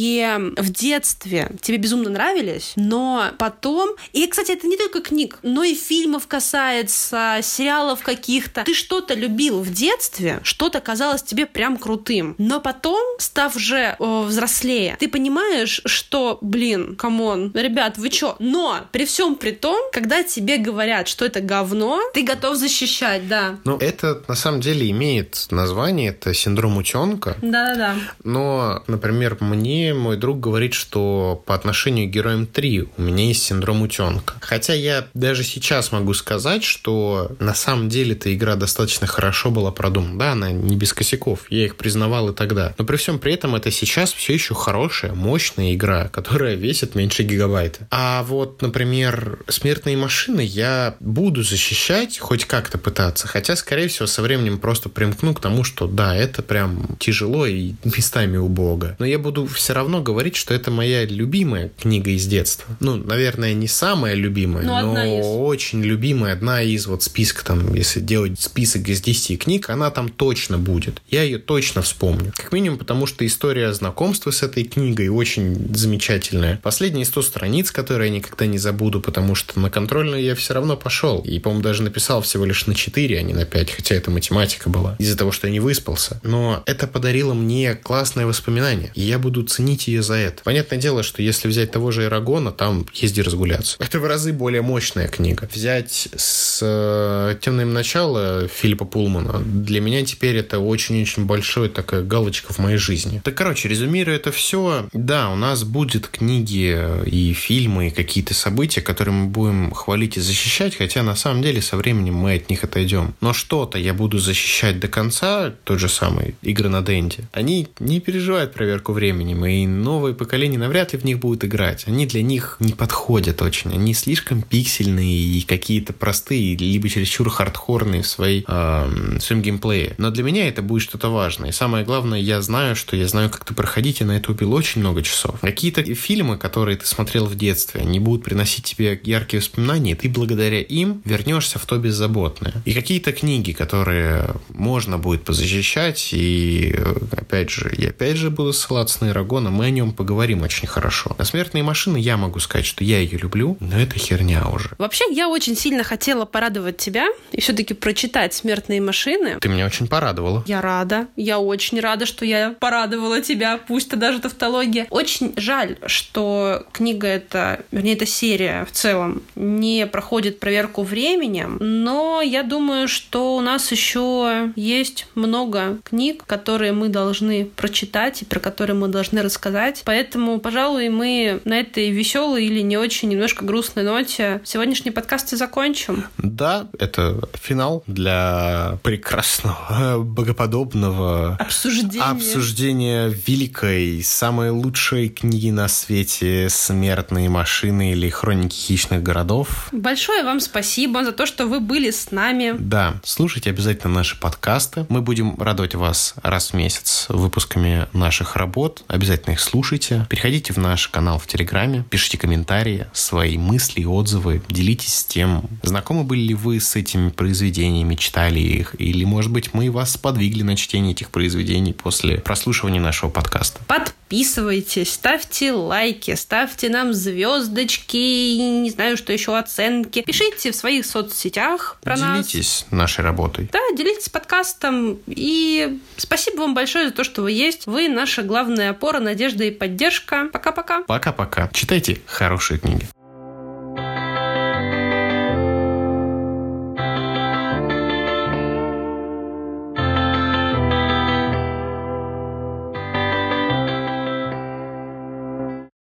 в детстве тебе безумно нравились, но потом... И, кстати, это не только книг, но и фильмов касается, сериалов каких-то. Ты что-то любил в детстве, что-то казалось тебе прям крутым. Но потом, став же о, взрослее, ты понимаешь, что, блин, come on, ребят, вы чё? Но при всем при том, когда тебе говорят, что это говно, ты готов защищать, да. Ну, это на самом деле имеет название, это синдром утенка. Да-да-да. Но, например, мне мой друг говорит, говорить, что по отношению к героям 3 у меня есть синдром утенка. Хотя я даже сейчас могу сказать, что на самом деле эта игра достаточно хорошо была продумана. Да, она не без косяков, я их признавал и тогда. Но при всем при этом это сейчас все еще хорошая, мощная игра, которая весит меньше гигабайта. А вот, например, смертные машины я буду защищать, хоть как-то пытаться. Хотя, скорее всего, со временем просто примкну к тому, что да, это прям тяжело и местами убого. Но я буду все равно говорить, что это моя любимая книга из детства. Ну, наверное, не самая любимая, но, но из. очень любимая. Одна из вот списка там, если делать список из 10 книг, она там точно будет. Я ее точно вспомню. Как минимум, потому что история знакомства с этой книгой очень замечательная. Последние 100 страниц, которые я никогда не забуду, потому что на контрольную я все равно пошел. И, по-моему, даже написал всего лишь на 4, а не на 5, хотя это математика была. Из-за того, что я не выспался. Но это подарило мне классное воспоминание. И я буду ценить ее за это. Понятное дело, что если взять того же Эрагона, там езди разгуляться. Это в разы более мощная книга. Взять с э, «Темным начала» Филиппа Пулмана, для меня теперь это очень-очень большой такая галочка в моей жизни. Так, короче, резюмируя это все, да, у нас будет книги и фильмы, и какие-то события, которые мы будем хвалить и защищать, хотя на самом деле со временем мы от них отойдем. Но что-то я буду защищать до конца, тот же самый игры на Денде. Они не переживают проверку временем, и новое поколение навряд ли в них будет играть. Они для них не подходят очень. Они слишком пиксельные и какие-то простые, либо чересчур хардкорные в, своей, э, в своем геймплее. Но для меня это будет что-то важное. И самое главное, я знаю, что я знаю, как ты проходить, и на это убил очень много часов. Какие-то фильмы, которые ты смотрел в детстве, они будут приносить тебе яркие воспоминания, и ты благодаря им вернешься в то беззаботное. И какие-то книги, которые можно будет позащищать, и опять же, я опять же буду ссылаться на Ирагона, мы о нем поговорим очень хорошо. На «Смертные машины» я могу сказать, что я ее люблю, но это херня уже. Вообще, я очень сильно хотела порадовать тебя и все-таки прочитать «Смертные машины». Ты меня очень порадовала. Я рада. Я очень рада, что я порадовала тебя, пусть это даже тавтология. Очень жаль, что книга эта, вернее, эта серия в целом не проходит проверку временем, но я думаю, что у нас еще есть много книг, которые мы должны прочитать и про которые мы должны рассказать. Поэтому, пожалуй, мы на этой веселой или не очень немножко грустной ноте сегодняшний подкаст и закончим. Да, это финал для прекрасного, богоподобного обсуждения, обсуждения великой, самой лучшей книги на свете «Смертные машины» или «Хроники хищных городов». Большое вам спасибо за то, что вы были с нами. Да, слушайте обязательно наши подкасты. Мы будем радовать вас раз в месяц выпусками наших работ. Обязательно их слушайте. Переходите в наш канал в Телеграме, пишите комментарии, свои мысли и отзывы, делитесь с тем, знакомы были ли вы с этими произведениями, читали их, или, может быть, мы вас подвигли на чтение этих произведений после прослушивания нашего подкаста. Подписывайтесь, ставьте лайки, ставьте нам звездочки, не знаю, что еще, оценки. Пишите в своих соцсетях про делитесь нас. Делитесь нашей работой. Да, делитесь подкастом. И спасибо вам большое за то, что вы есть. Вы наша главная опора, надежда и поддержка. Пока-пока. Пока-пока. Читайте хорошие книги.